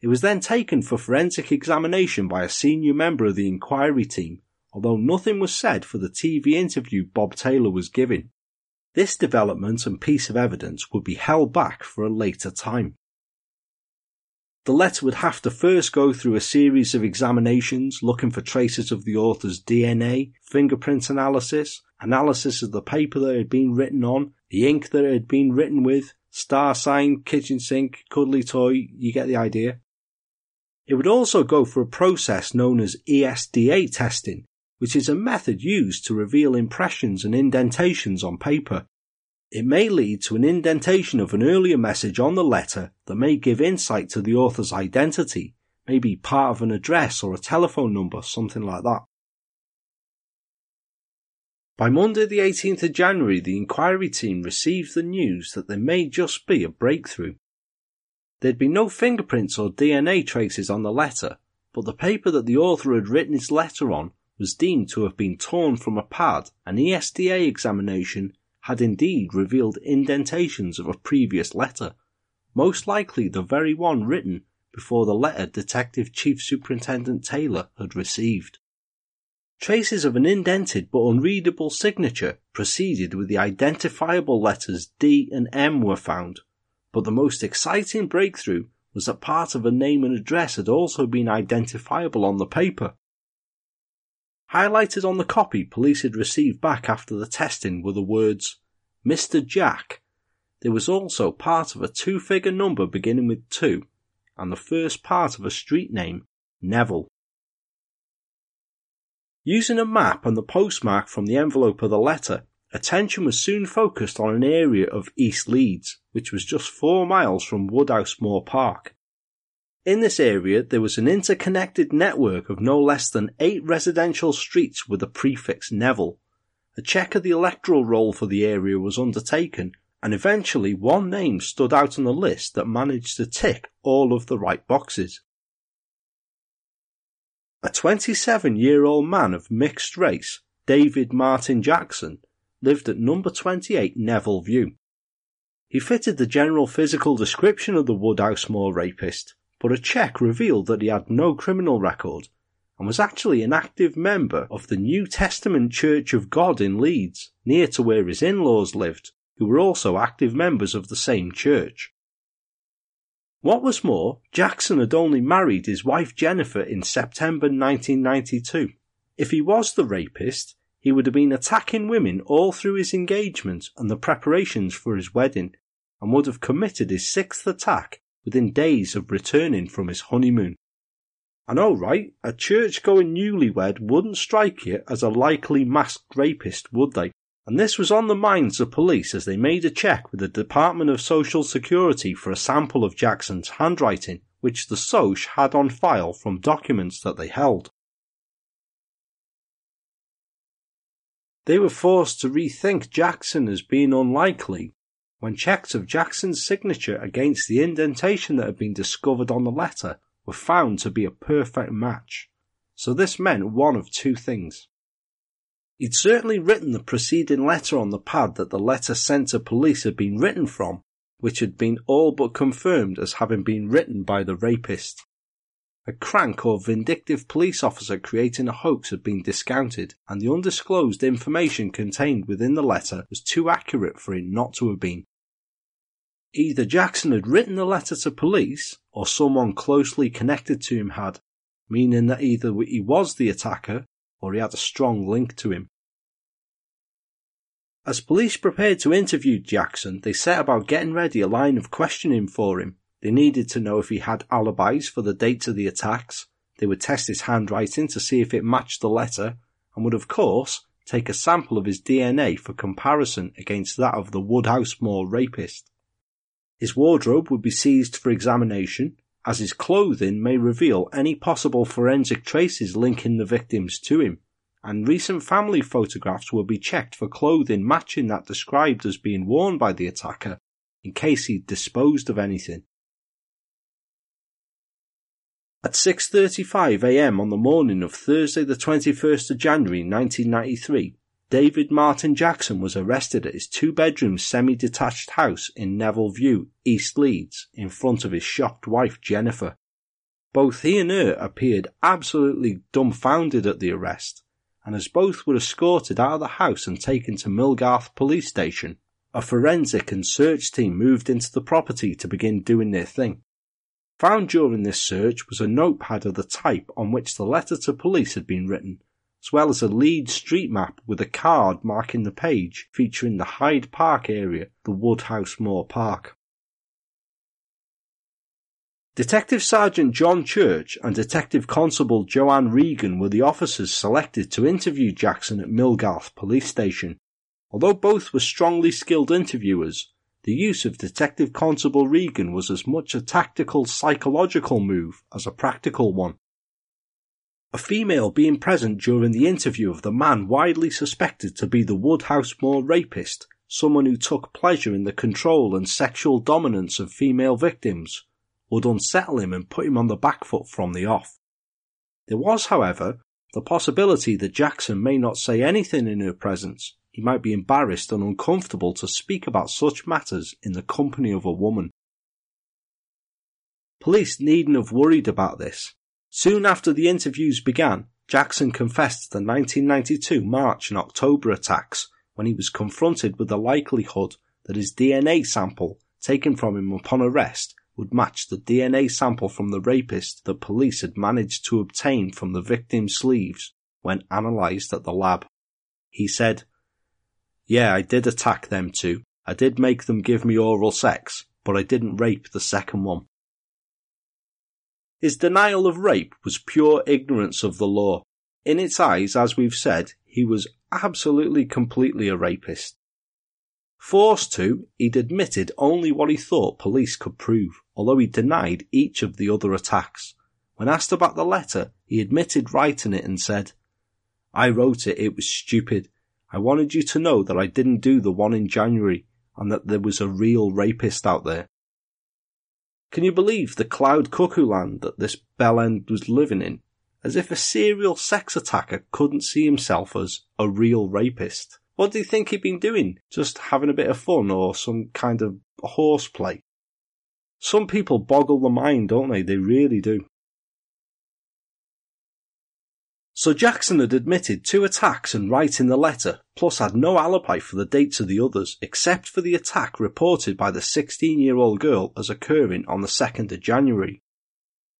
It was then taken for forensic examination by a senior member of the inquiry team, although nothing was said for the TV interview Bob Taylor was giving. This development and piece of evidence would be held back for a later time. The letter would have to first go through a series of examinations looking for traces of the author's DNA, fingerprint analysis, analysis of the paper that it had been written on, the ink that it had been written with, star sign, kitchen sink, cuddly toy, you get the idea. It would also go for a process known as ESDA testing, which is a method used to reveal impressions and indentations on paper. It may lead to an indentation of an earlier message on the letter that may give insight to the author's identity, maybe part of an address or a telephone number, something like that. By Monday the 18th of January, the inquiry team received the news that there may just be a breakthrough. There'd be no fingerprints or DNA traces on the letter, but the paper that the author had written his letter on was deemed to have been torn from a pad, and ESDA examination had indeed revealed indentations of a previous letter, most likely the very one written before the letter Detective Chief Superintendent Taylor had received. Traces of an indented but unreadable signature proceeded with the identifiable letters D and M were found, but the most exciting breakthrough was that part of a name and address had also been identifiable on the paper. Highlighted on the copy police had received back after the testing were the words Mr. Jack. There was also part of a two figure number beginning with 2 and the first part of a street name, Neville. Using a map and the postmark from the envelope of the letter, attention was soon focused on an area of East Leeds, which was just four miles from Woodhouse Moor Park. In this area, there was an interconnected network of no less than eight residential streets with the prefix Neville. A check of the electoral roll for the area was undertaken, and eventually one name stood out on the list that managed to tick all of the right boxes. A 27 year old man of mixed race, David Martin Jackson, lived at number 28 Neville View. He fitted the general physical description of the Woodhouse Moor rapist, but a check revealed that he had no criminal record and was actually an active member of the New Testament Church of God in Leeds, near to where his in-laws lived, who were also active members of the same church. What was more, Jackson had only married his wife Jennifer in September 1992. If he was the rapist, he would have been attacking women all through his engagement and the preparations for his wedding, and would have committed his sixth attack within days of returning from his honeymoon. I know, right? A church-going newlywed wouldn't strike you as a likely masked rapist, would they? And this was on the minds of police as they made a check with the Department of Social Security for a sample of Jackson's handwriting, which the Soch had on file from documents that they held. They were forced to rethink Jackson as being unlikely when checks of Jackson's signature against the indentation that had been discovered on the letter were found to be a perfect match. So this meant one of two things. He'd certainly written the preceding letter on the pad that the letter sent to police had been written from, which had been all but confirmed as having been written by the rapist. A crank or vindictive police officer creating a hoax had been discounted, and the undisclosed information contained within the letter was too accurate for it not to have been. Either Jackson had written the letter to police, or someone closely connected to him had, meaning that either he was the attacker or he had a strong link to him. As police prepared to interview Jackson, they set about getting ready a line of questioning for him. They needed to know if he had alibis for the dates of the attacks. They would test his handwriting to see if it matched the letter, and would of course take a sample of his DNA for comparison against that of the Woodhouse Moor rapist. His wardrobe would be seized for examination, as his clothing may reveal any possible forensic traces linking the victims to him and recent family photographs will be checked for clothing matching that described as being worn by the attacker in case he disposed of anything. At 6.35am on the morning of Thursday the 21st of January 1993, David Martin Jackson was arrested at his two-bedroom semi-detached house in Neville View, East Leeds, in front of his shocked wife Jennifer. Both he and her appeared absolutely dumbfounded at the arrest, and as both were escorted out of the house and taken to Millgarth police station, a forensic and search team moved into the property to begin doing their thing. Found during this search was a notepad of the type on which the letter to police had been written, as well as a lead street map with a card marking the page featuring the Hyde Park area, the Woodhouse Moor Park. Detective Sergeant John Church and Detective Constable Joanne Regan were the officers selected to interview Jackson at Millgarth Police Station. Although both were strongly skilled interviewers, the use of Detective Constable Regan was as much a tactical psychological move as a practical one. A female being present during the interview of the man widely suspected to be the Woodhouse Moor rapist, someone who took pleasure in the control and sexual dominance of female victims, would unsettle him and put him on the back foot from the off. There was, however, the possibility that Jackson may not say anything in her presence. He might be embarrassed and uncomfortable to speak about such matters in the company of a woman. Police needn't have worried about this. Soon after the interviews began, Jackson confessed the 1992 March and October attacks when he was confronted with the likelihood that his DNA sample taken from him upon arrest would match the DNA sample from the rapist that police had managed to obtain from the victim's sleeves when analysed at the lab. He said, Yeah, I did attack them too. I did make them give me oral sex, but I didn't rape the second one. His denial of rape was pure ignorance of the law. In its eyes, as we've said, he was absolutely completely a rapist. Forced to, he'd admitted only what he thought police could prove, although he denied each of the other attacks. When asked about the letter, he admitted writing it and said, I wrote it, it was stupid. I wanted you to know that I didn't do the one in January and that there was a real rapist out there. Can you believe the cloud cuckoo land that this bellend was living in? As if a serial sex attacker couldn't see himself as a real rapist. What do you think he'd been doing? Just having a bit of fun or some kind of horseplay? Some people boggle the mind, don't they? They really do. So Jackson had admitted two attacks and writing the letter, plus had no alibi for the dates of the others, except for the attack reported by the 16 year old girl as occurring on the 2nd of January.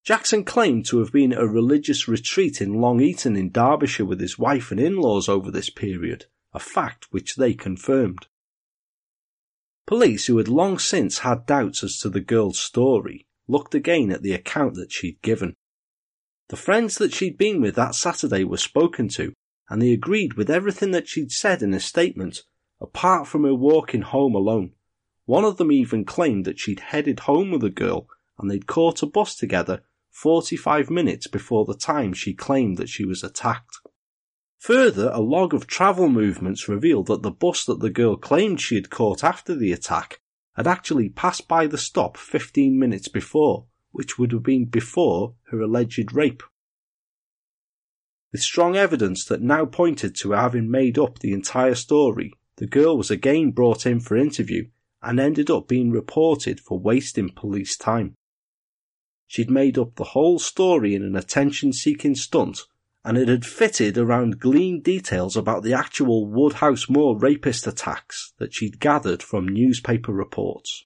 Jackson claimed to have been at a religious retreat in Long Eaton in Derbyshire with his wife and in-laws over this period, a fact which they confirmed. Police, who had long since had doubts as to the girl's story, looked again at the account that she'd given. The friends that she'd been with that Saturday were spoken to, and they agreed with everything that she'd said in her statement, apart from her walking home alone. One of them even claimed that she'd headed home with a girl and they'd caught a bus together 45 minutes before the time she claimed that she was attacked. Further, a log of travel movements revealed that the bus that the girl claimed she had caught after the attack had actually passed by the stop 15 minutes before, which would have been before her alleged rape. With strong evidence that now pointed to her having made up the entire story, the girl was again brought in for interview and ended up being reported for wasting police time. She'd made up the whole story in an attention seeking stunt and it had fitted around gleaned details about the actual Woodhouse Moor rapist attacks that she'd gathered from newspaper reports.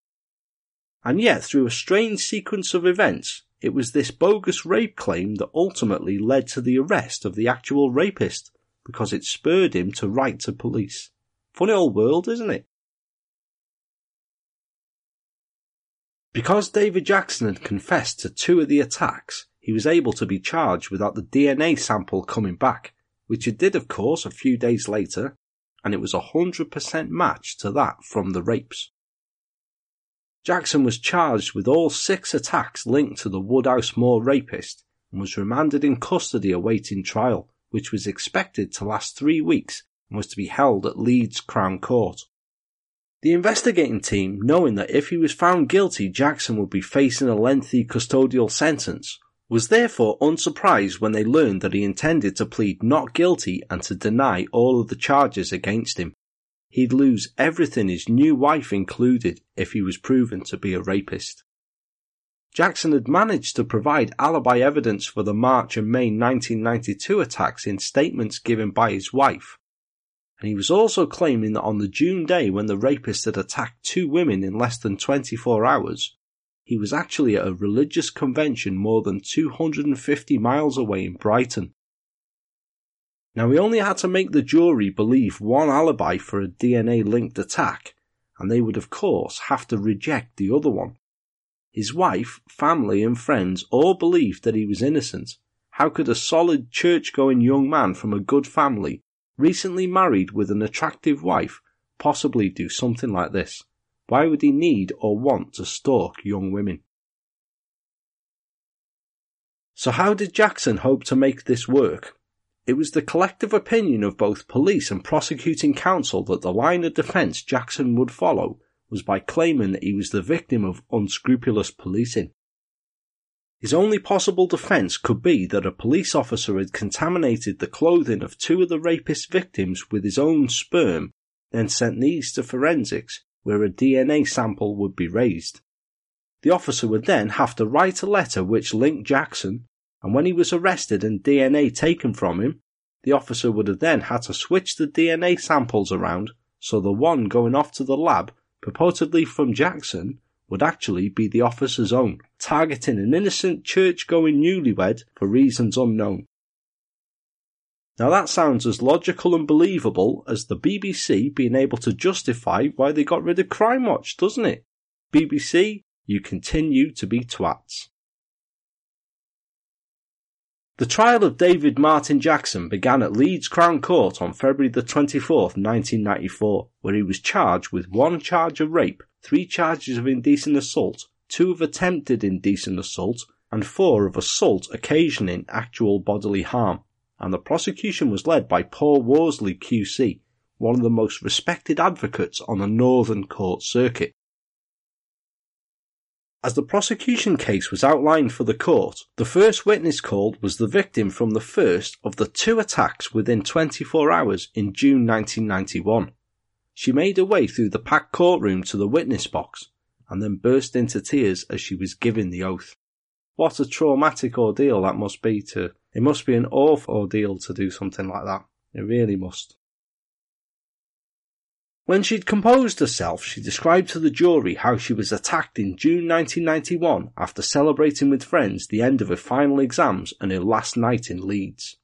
And yet, through a strange sequence of events, it was this bogus rape claim that ultimately led to the arrest of the actual rapist, because it spurred him to write to police. Funny old world, isn't it? Because David Jackson had confessed to two of the attacks, he was able to be charged without the DNA sample coming back, which it did of course a few days later, and it was a 100% match to that from the rapes. Jackson was charged with all six attacks linked to the Woodhouse Moor rapist and was remanded in custody awaiting trial, which was expected to last three weeks and was to be held at Leeds Crown Court. The investigating team, knowing that if he was found guilty, Jackson would be facing a lengthy custodial sentence, was therefore unsurprised when they learned that he intended to plead not guilty and to deny all of the charges against him. He'd lose everything, his new wife included, if he was proven to be a rapist. Jackson had managed to provide alibi evidence for the March and May 1992 attacks in statements given by his wife, and he was also claiming that on the June day when the rapist had attacked two women in less than 24 hours, he was actually at a religious convention more than 250 miles away in Brighton. Now he only had to make the jury believe one alibi for a DNA linked attack, and they would of course have to reject the other one. His wife, family, and friends all believed that he was innocent. How could a solid church going young man from a good family recently married with an attractive wife, possibly do something like this? Why would he need or want to stalk young women? So how did Jackson hope to make this work? It was the collective opinion of both police and prosecuting counsel that the line of defence Jackson would follow was by claiming that he was the victim of unscrupulous policing. His only possible defence could be that a police officer had contaminated the clothing of two of the rapist victims with his own sperm, then sent these to forensics where a DNA sample would be raised. The officer would then have to write a letter which linked Jackson, and when he was arrested and DNA taken from him, the officer would have then had to switch the DNA samples around so the one going off to the lab, purportedly from Jackson, would actually be the officer's own, targeting an innocent church-going newlywed for reasons unknown. Now that sounds as logical and believable as the BBC being able to justify why they got rid of Crime Watch, doesn't it? BBC, you continue to be twats. The trial of David Martin Jackson began at Leeds Crown Court on February the 24th, 1994, where he was charged with one charge of rape three charges of indecent assault, two of attempted indecent assault, and four of assault occasioning actual bodily harm. And the prosecution was led by Paul Worsley QC, one of the most respected advocates on the Northern Court circuit. As the prosecution case was outlined for the court, the first witness called was the victim from the first of the two attacks within 24 hours in June 1991. She made her way through the packed courtroom to the witness box and then burst into tears as she was giving the oath. What a traumatic ordeal that must be to, it must be an awful ordeal to do something like that. It really must. When she'd composed herself, she described to the jury how she was attacked in June 1991 after celebrating with friends the end of her final exams and her last night in Leeds.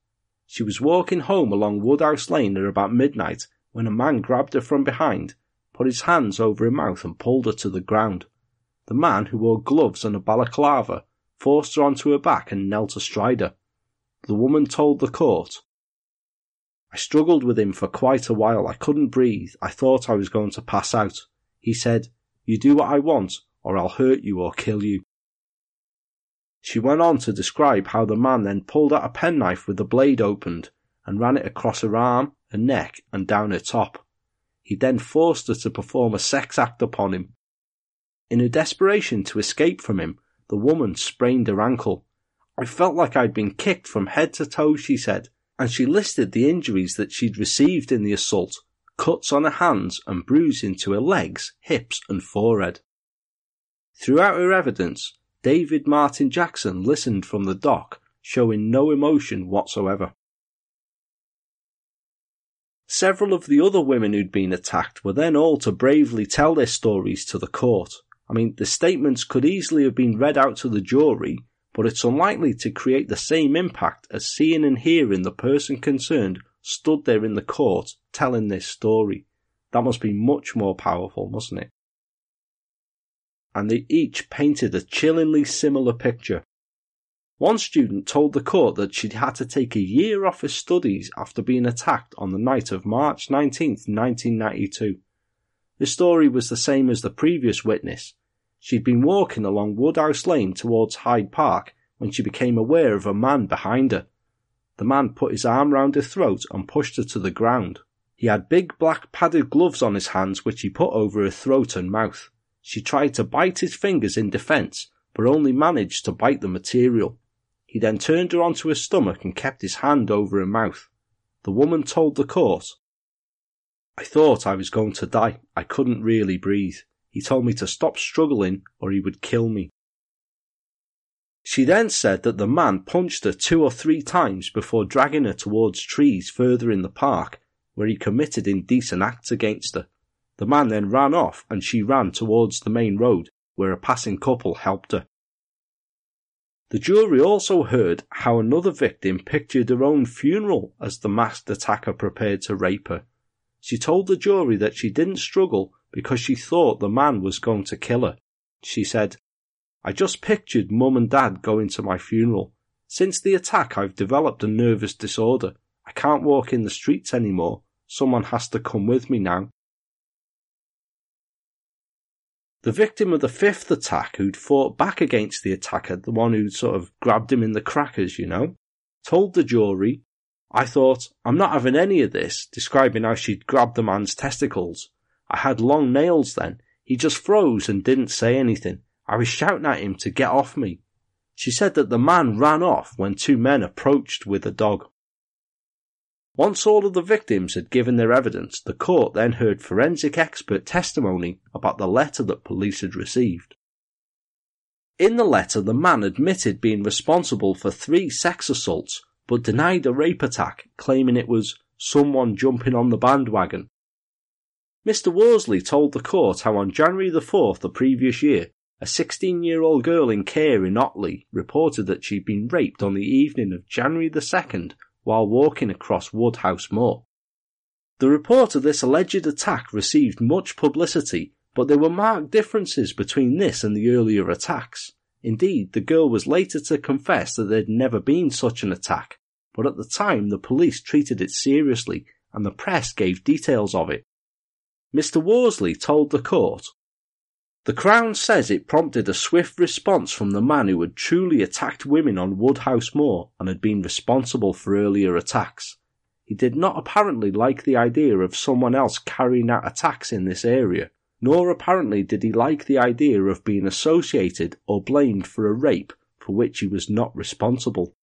She was walking home along Woodhouse Lane at about midnight when a man grabbed her from behind, put his hands over her mouth and pulled her to the ground. The man, who wore gloves and a balaclava, forced her onto her back and knelt astride her. The woman told the court, I struggled with him for quite a while. I couldn't breathe. I thought I was going to pass out. He said, You do what I want, or I'll hurt you or kill you. She went on to describe how the man then pulled out a penknife with the blade opened and ran it across her arm her neck, and down her top. He then forced her to perform a sex act upon him. In her desperation to escape from him, the woman sprained her ankle. I felt like I'd been kicked from head to toe, she said, and she listed the injuries that she'd received in the assault cuts on her hands and bruising to her legs, hips, and forehead. Throughout her evidence, David Martin Jackson listened from the dock, showing no emotion whatsoever. Several of the other women who'd been attacked were then all to bravely tell their stories to the court. I mean, the statements could easily have been read out to the jury, but it's unlikely to create the same impact as seeing and hearing the person concerned stood there in the court telling their story. That must be much more powerful, mustn't it? And they each painted a chillingly similar picture. One student told the court that she'd had to take a year off her studies after being attacked on the night of March 19, 1992. The story was the same as the previous witness. She'd been walking along Woodhouse Lane towards Hyde Park when she became aware of a man behind her. The man put his arm round her throat and pushed her to the ground. He had big black padded gloves on his hands which he put over her throat and mouth. She tried to bite his fingers in defence, but only managed to bite the material. He then turned her onto her stomach and kept his hand over her mouth. The woman told the court, I thought I was going to die. I couldn't really breathe. He told me to stop struggling or he would kill me. She then said that the man punched her two or three times before dragging her towards trees further in the park where he committed indecent acts against her. The man then ran off and she ran towards the main road where a passing couple helped her. The jury also heard how another victim pictured her own funeral as the masked attacker prepared to rape her. She told the jury that she didn't struggle because she thought the man was going to kill her. She said, I just pictured mum and dad going to my funeral. Since the attack, I've developed a nervous disorder. I can't walk in the streets anymore. Someone has to come with me now. The victim of the fifth attack, who'd fought back against the attacker, the one who'd sort of grabbed him in the crackers, you know, told the jury I thought, I'm not having any of this, describing how she'd grabbed the man's testicles. I had long nails then. He just froze and didn't say anything. I was shouting at him to get off me. She said that the man ran off when two men approached with a dog. Once all of the victims had given their evidence, the court then heard forensic expert testimony about the letter that police had received. In the letter, the man admitted being responsible for three sex assaults but denied a rape attack, claiming it was someone jumping on the bandwagon. Mr. Worsley told the court how on January the 4th the previous year, a 16 year old girl in care in Otley reported that she'd been raped on the evening of January the 2nd while walking across Woodhouse Moor. The report of this alleged attack received much publicity, but there were marked differences between this and the earlier attacks. Indeed, the girl was later to confess that there had never been such an attack, but at the time the police treated it seriously and the press gave details of it. Mr. Worsley told the court, The Crown says it prompted a swift response from the man who had truly attacked women on Woodhouse Moor and had been responsible for earlier attacks. He did not apparently like the idea of someone else carrying out attacks in this area nor apparently did he like the idea of being associated or blamed for a rape for which he was not responsible.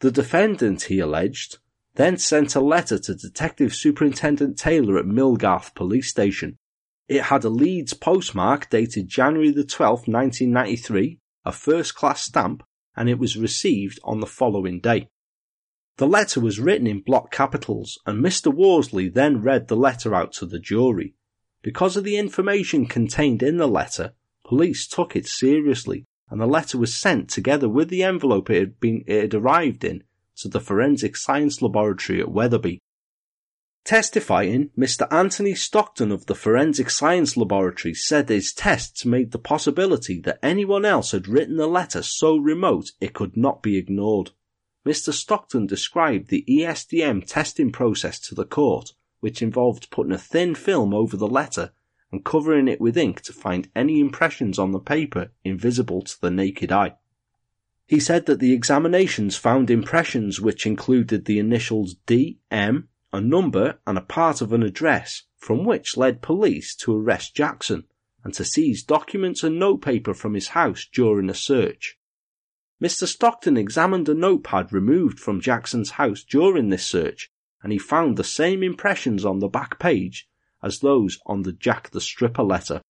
The defendant, he alleged, then sent a letter to Detective Superintendent Taylor at Millgarth Police Station. It had a Leeds postmark dated January the 12th, 1993, a first class stamp, and it was received on the following day. The letter was written in block capitals, and Mr. Worsley then read the letter out to the jury. Because of the information contained in the letter, police took it seriously, and the letter was sent together with the envelope it had, been, it had arrived in to the Forensic Science Laboratory at Wetherby. Testifying, Mr. Anthony Stockton of the Forensic Science Laboratory said his tests made the possibility that anyone else had written the letter so remote it could not be ignored. Mr. Stockton described the ESDA testing process to the court which involved putting a thin film over the letter and covering it with ink to find any impressions on the paper invisible to the naked eye. He said that the examinations found impressions which included the initials D, M, a number, and a part of an address, from which led police to arrest Jackson and to seize documents and notepaper from his house during a search. Mr. Stockton examined a notepad removed from Jackson's house during this search and he found the same impressions on the back page as those on the Jack the Stripper letter.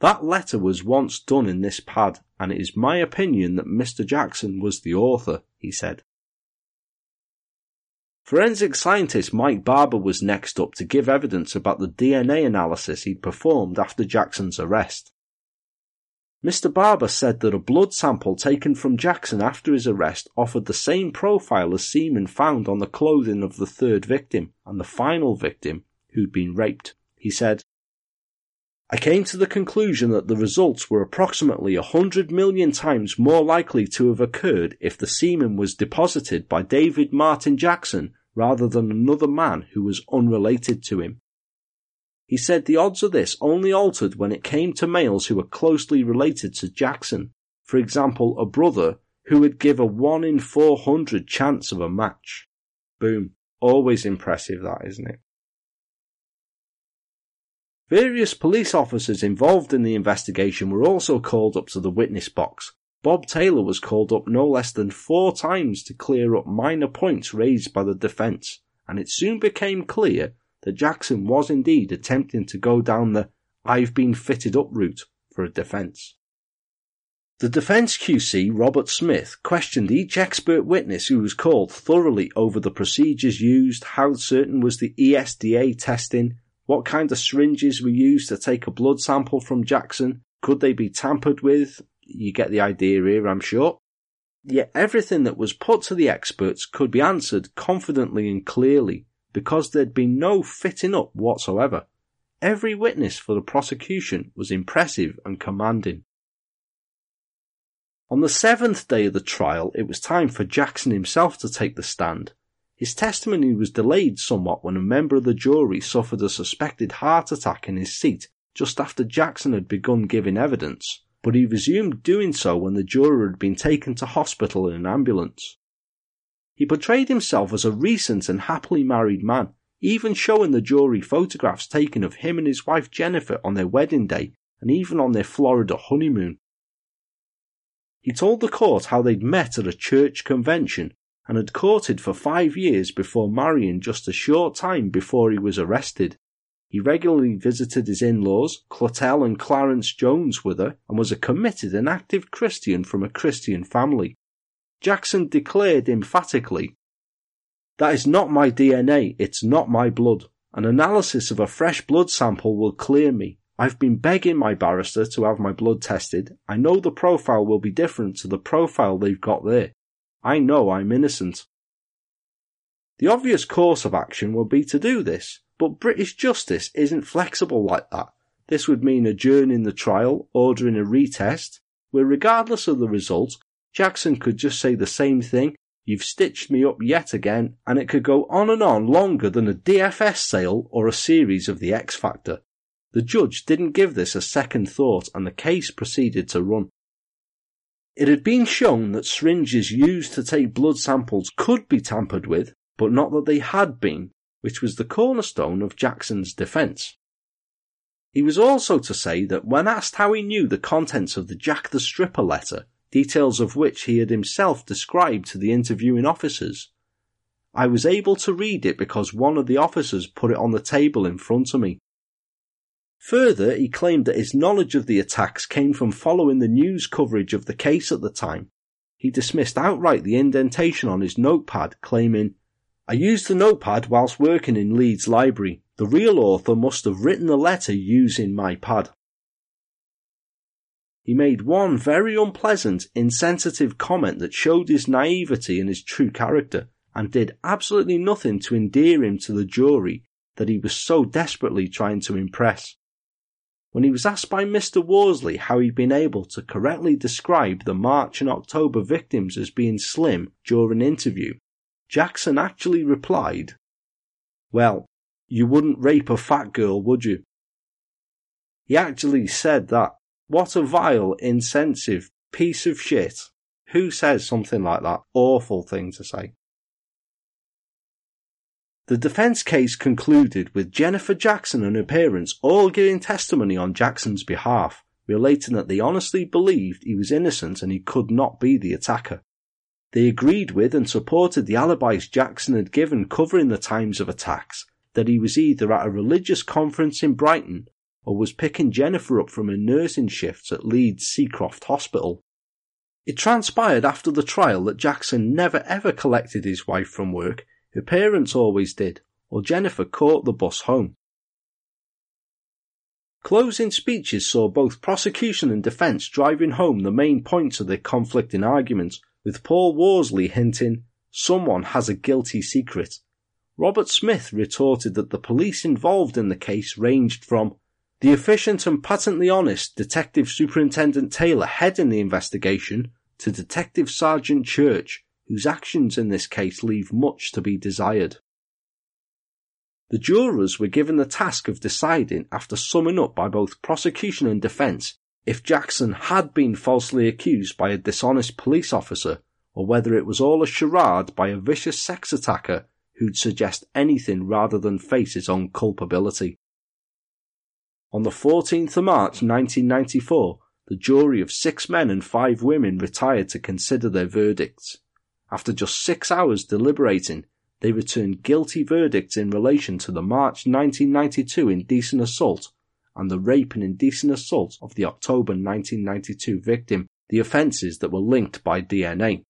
That letter was once done in this pad, and it is my opinion that Mr. Jackson was the author, he said. Forensic scientist Mike Barber was next up to give evidence about the DNA analysis he'd performed after Jackson's arrest. Mr. Barber said that a blood sample taken from Jackson after his arrest offered the same profile as semen found on the clothing of the third victim and the final victim, who'd been raped. He said, I came to the conclusion that the results were approximately a hundred million times more likely to have occurred if the semen was deposited by David Martin Jackson rather than another man who was unrelated to him. He said the odds of this only altered when it came to males who were closely related to Jackson. For example, a brother who would give a 1 in 400 chance of a match. Boom. Always impressive that, isn't it? Various police officers involved in the investigation were also called up to the witness box. Bob Taylor was called up no less than four times to clear up minor points raised by the defence, and it soon became clear that Jackson was indeed attempting to go down the I've been fitted up route for a defence. The defence QC, Robert Smith, questioned each expert witness who was called thoroughly over the procedures used, how certain was the ESDA testing, what kind of syringes were used to take a blood sample from Jackson, could they be tampered with? You get the idea here, I'm sure. Yet everything that was put to the experts could be answered confidently and clearly, because there'd been no fitting up whatsoever. Every witness for the prosecution was impressive and commanding. On the seventh day of the trial, it was time for Jackson himself to take the stand. His testimony was delayed somewhat when a member of the jury suffered a suspected heart attack in his seat just after Jackson had begun giving evidence, but he resumed doing so when the juror had been taken to hospital in an ambulance. He portrayed himself as a recent and happily married man, even showing the jury photographs taken of him and his wife Jennifer on their wedding day and even on their Florida honeymoon. He told the court how they'd met at a church convention and had courted for five years before marrying just a short time before he was arrested. He regularly visited his in-laws, Clotel and Clarence Jones with her, and was a committed and active Christian from a Christian family. Jackson declared emphatically, That is not my DNA, it's not my blood. An analysis of a fresh blood sample will clear me. I've been begging my barrister to have my blood tested. I know the profile will be different to the profile they've got there. I know I'm innocent. The obvious course of action would be to do this, but British justice isn't flexible like that. This would mean adjourning the trial, ordering a retest, where regardless of the result, Jackson could just say the same thing, you've stitched me up yet again, and it could go on and on longer than a DFS sale or a series of The X Factor. The judge didn't give this a second thought and the case proceeded to run. It had been shown that syringes used to take blood samples could be tampered with, but not that they had been, which was the cornerstone of Jackson's defence. He was also to say that when asked how he knew the contents of the Jack the Stripper letter, details of which he had himself described to the interviewing officers. I was able to read it because one of the officers put it on the table in front of me. Further, he claimed that his knowledge of the attacks came from following the news coverage of the case at the time. He dismissed outright the indentation on his notepad, claiming, I used the notepad whilst working in Leeds Library. The real author must have written the letter using my pad. He made one very unpleasant, insensitive comment that showed his naivety and his true character, and did absolutely nothing to endear him to the jury that he was so desperately trying to impress. When he was asked by Mr. Worsley how he'd been able to correctly describe the March and October victims as being slim during an interview, Jackson actually replied, Well, you wouldn't rape a fat girl, would you? He actually said that what a vile, insensitive piece of shit. Who says something like that? Awful thing to say. The defense case concluded with Jennifer Jackson and her parents all giving testimony on Jackson's behalf, relating that they honestly believed he was innocent and he could not be the attacker. They agreed with and supported the alibis Jackson had given covering the times of attacks, that he was either at a religious conference in Brighton or was picking Jennifer up from her nursing shifts at Leeds Seacroft Hospital. It transpired after the trial that Jackson never ever collected his wife from work, her parents always did, or Jennifer caught the bus home. Closing speeches saw both prosecution and defence driving home the main points of their conflicting arguments, with Paul Worsley hinting, someone has a guilty secret, Robert Smith retorted that the police involved in the case ranged from the efficient and patently honest Detective Superintendent Taylor heading the investigation to Detective Sergeant Church, whose actions in this case leave much to be desired. The jurors were given the task of deciding, after summing up by both prosecution and defence, if Jackson had been falsely accused by a dishonest police officer, or whether it was all a charade by a vicious sex attacker who'd suggest anything rather than face his own culpability. On the 14th of March 1994, the jury of six men and five women retired to consider their verdicts. After just six hours deliberating, they returned guilty verdicts in relation to the March 1992 indecent assault and the rape and indecent assault of the October 1992 victim, the offences that were linked by DNA.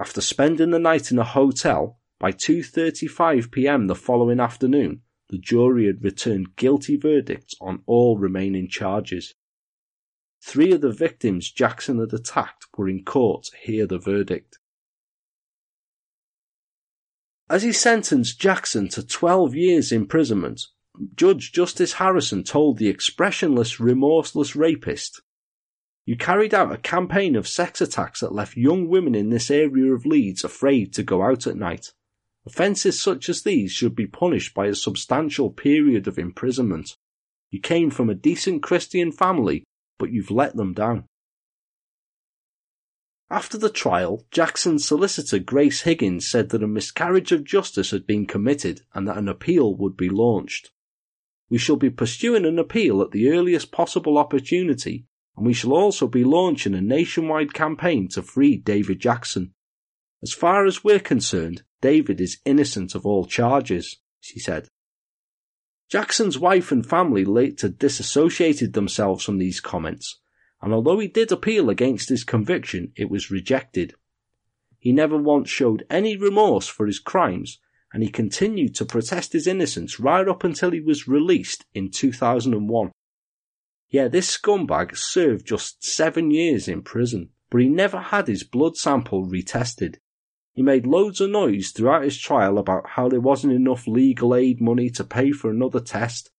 After spending the night in a hotel, by 2:35 p.m. the following afternoon, the jury had returned guilty verdicts on all remaining charges. Three of the victims Jackson had attacked were in court to hear the verdict. As he sentenced Jackson to 12 years imprisonment, Judge Justice Harrison told the expressionless, remorseless rapist, You carried out a campaign of sex attacks that left young women in this area of Leeds afraid to go out at night. Offences such as these should be punished by a substantial period of imprisonment. You came from a decent Christian family, but you've let them down. After the trial, Jackson's solicitor Grace Higgins said that a miscarriage of justice had been committed and that an appeal would be launched. We shall be pursuing an appeal at the earliest possible opportunity, and we shall also be launching a nationwide campaign to free David Jackson. As far as we're concerned, David is innocent of all charges, she said. Jackson's wife and family later disassociated themselves from these comments and although he did appeal against his conviction, it was rejected. He never once showed any remorse for his crimes, and he continued to protest his innocence right up until he was released in 2001. Yeah, this scumbag served just seven years in prison, but he never had his blood sample retested. He made loads of noise throughout his trial about how there wasn't enough legal aid money to pay for another test.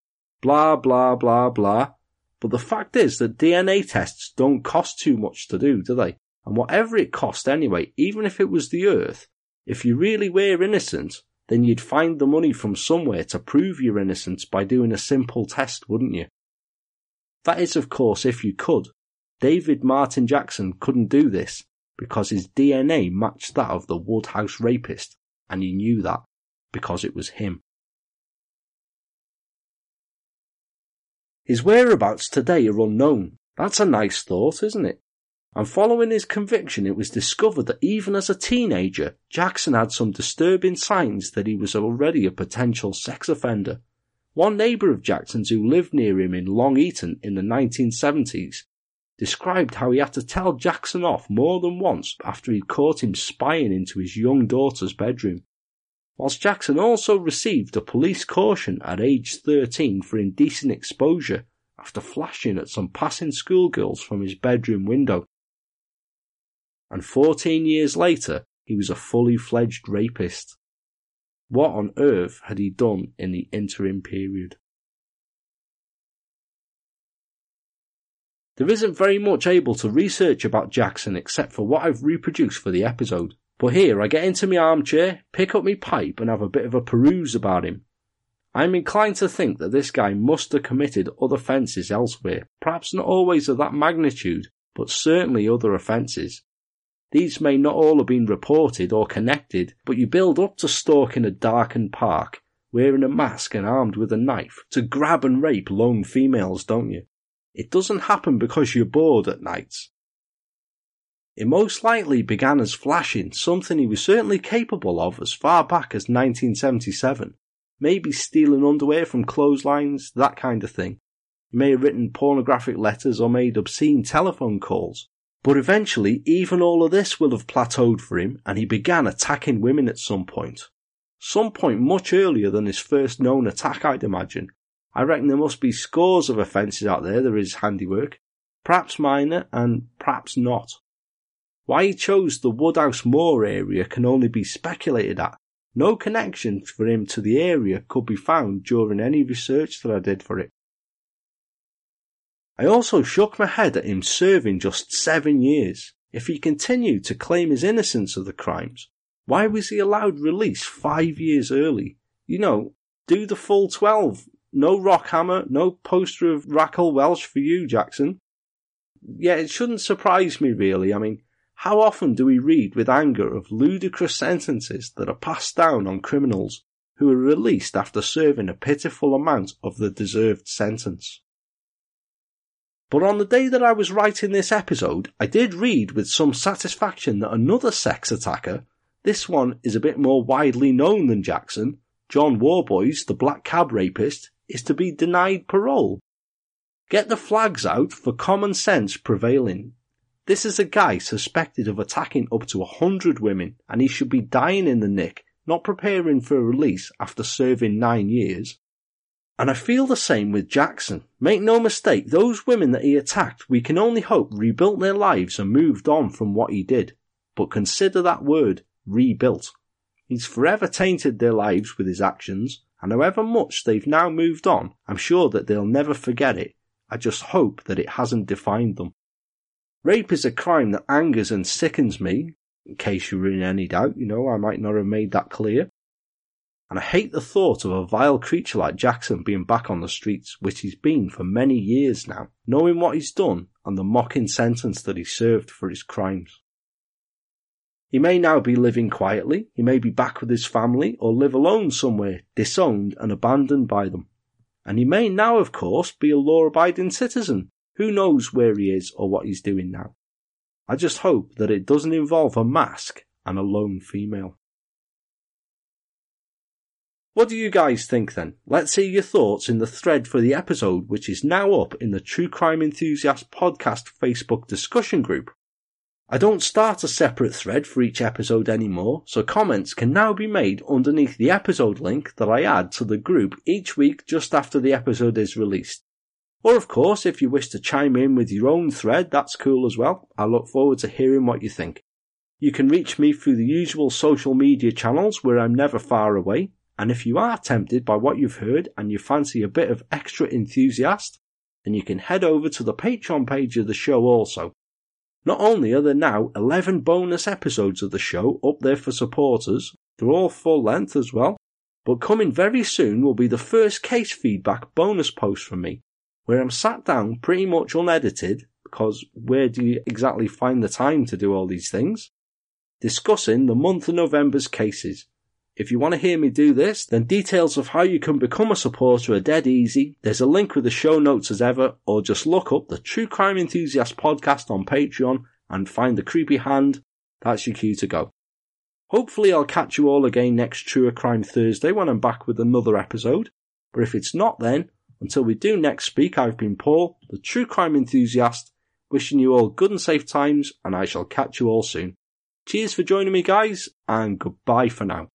Blah, blah, blah, blah. But the fact is that DNA tests don't cost too much to do, do they? And whatever it cost anyway, even if it was the Earth, if you really were innocent, then you'd find the money from somewhere to prove your innocence by doing a simple test, wouldn't you? That is, of course, if you could. David Martin Jackson couldn't do this because his DNA matched that of the Woodhouse rapist, and he knew that because it was him. His whereabouts today are unknown. That's a nice thought, isn't it? And following his conviction, it was discovered that even as a teenager, Jackson had some disturbing signs that he was already a potential sex offender. One neighbour of Jackson's who lived near him in Long Eaton in the 1970s described how he had to tell Jackson off more than once after he'd caught him spying into his young daughter's bedroom whilst Jackson also received a police caution at age 13 for indecent exposure after flashing at some passing schoolgirls from his bedroom window. And 14 years later, he was a fully fledged rapist. What on earth had he done in the interim period? There isn't very much able to research about Jackson except for what I've reproduced for the episode. But here I get into my armchair, pick up my pipe, and have a bit of a peruse about him. I'm inclined to think that this guy must have committed other offences elsewhere, perhaps not always of that magnitude, but certainly other offences. These may not all have been reported or connected, but you build up to stalking a darkened park, wearing a mask and armed with a knife, to grab and rape lone females, don't you? It doesn't happen because you're bored at nights. It most likely began as flashing, something he was certainly capable of as far back as 1977. Maybe stealing underwear from clotheslines, that kind of thing. He may have written pornographic letters or made obscene telephone calls. But eventually, even all of this will have plateaued for him, and he began attacking women at some point. Some point much earlier than his first known attack, I'd imagine. I reckon there must be scores of offences out there that are his handiwork. Perhaps minor, and perhaps not. Why he chose the Woodhouse Moor area can only be speculated at, No connection for him to the area could be found during any research that I did for it. I also shook my head at him serving just seven years. If he continued to claim his innocence of the crimes, why was he allowed release five years early? You know, do the full 12. No Rockhammer, no poster of Raquel Welch for you, Jackson. Yeah, it shouldn't surprise me really. I mean, how often do we read with anger of ludicrous sentences that are passed down on criminals who are released after serving a pitiful amount of the deserved sentence? But on the day that I was writing this episode, I did read with some satisfaction that another sex attacker, this one is a bit more widely known than Jackson, John Worboys, the black cab rapist, is to be denied parole. Get the flags out for common sense prevailing. This is a guy suspected of attacking up to a hundred women, and he should be dying in the nick, not preparing for release after serving nine years. And I feel the same with Jackson. Make no mistake, those women that he attacked, we can only hope rebuilt their lives and moved on from what he did. But consider that word, rebuilt. He's forever tainted their lives with his actions, and however much they've now moved on, I'm sure that they'll never forget it. I just hope that it hasn't defined them. Rape is a crime that angers and sickens me, in case you were in any doubt, you know, I might not have made that clear. And I hate the thought of a vile creature like Jackson being back on the streets, which he's been for many years now, knowing what he's done and the mocking sentence that he served for his crimes. He may now be living quietly, he may be back with his family, or live alone somewhere, disowned and abandoned by them. And he may now, of course, be a law abiding citizen. Who knows where he is or what he's doing now? I just hope that it doesn't involve a mask and a lone female. What do you guys think then? Let's hear your thoughts in the thread for the episode, which is now up in the True Crime Enthusiast Podcast Facebook discussion group. I don't start a separate thread for each episode anymore, so comments can now be made underneath the episode link that I add to the group each week just after the episode is released. Or of course, if you wish to chime in with your own thread, that's cool as well. I look forward to hearing what you think. You can reach me through the usual social media channels where I'm never far away. And if you are tempted by what you've heard and you fancy a bit of extra enthusiast, then you can head over to the Patreon page of the show also. Not only are there now 11 bonus episodes of the show up there for supporters, they're all full length as well, but coming very soon will be the first case feedback bonus post from me, where I'm sat down pretty much unedited, because where do you exactly find the time to do all these things? Discussing the month of November's cases, if you want to hear me do this, then details of how you can become a supporter are dead easy. There's a link with the show notes as ever, or just look up the True Crime Enthusiast podcast on Patreon and find the creepy hand. That's your cue to go. Hopefully I'll catch you all again next True Crime Thursday when I'm back with another episode. But if it's not then, until we do next speak, I've been Paul, the True Crime Enthusiast, wishing you all good and safe times, and I shall catch you all soon. Cheers for joining me guys, and goodbye for now.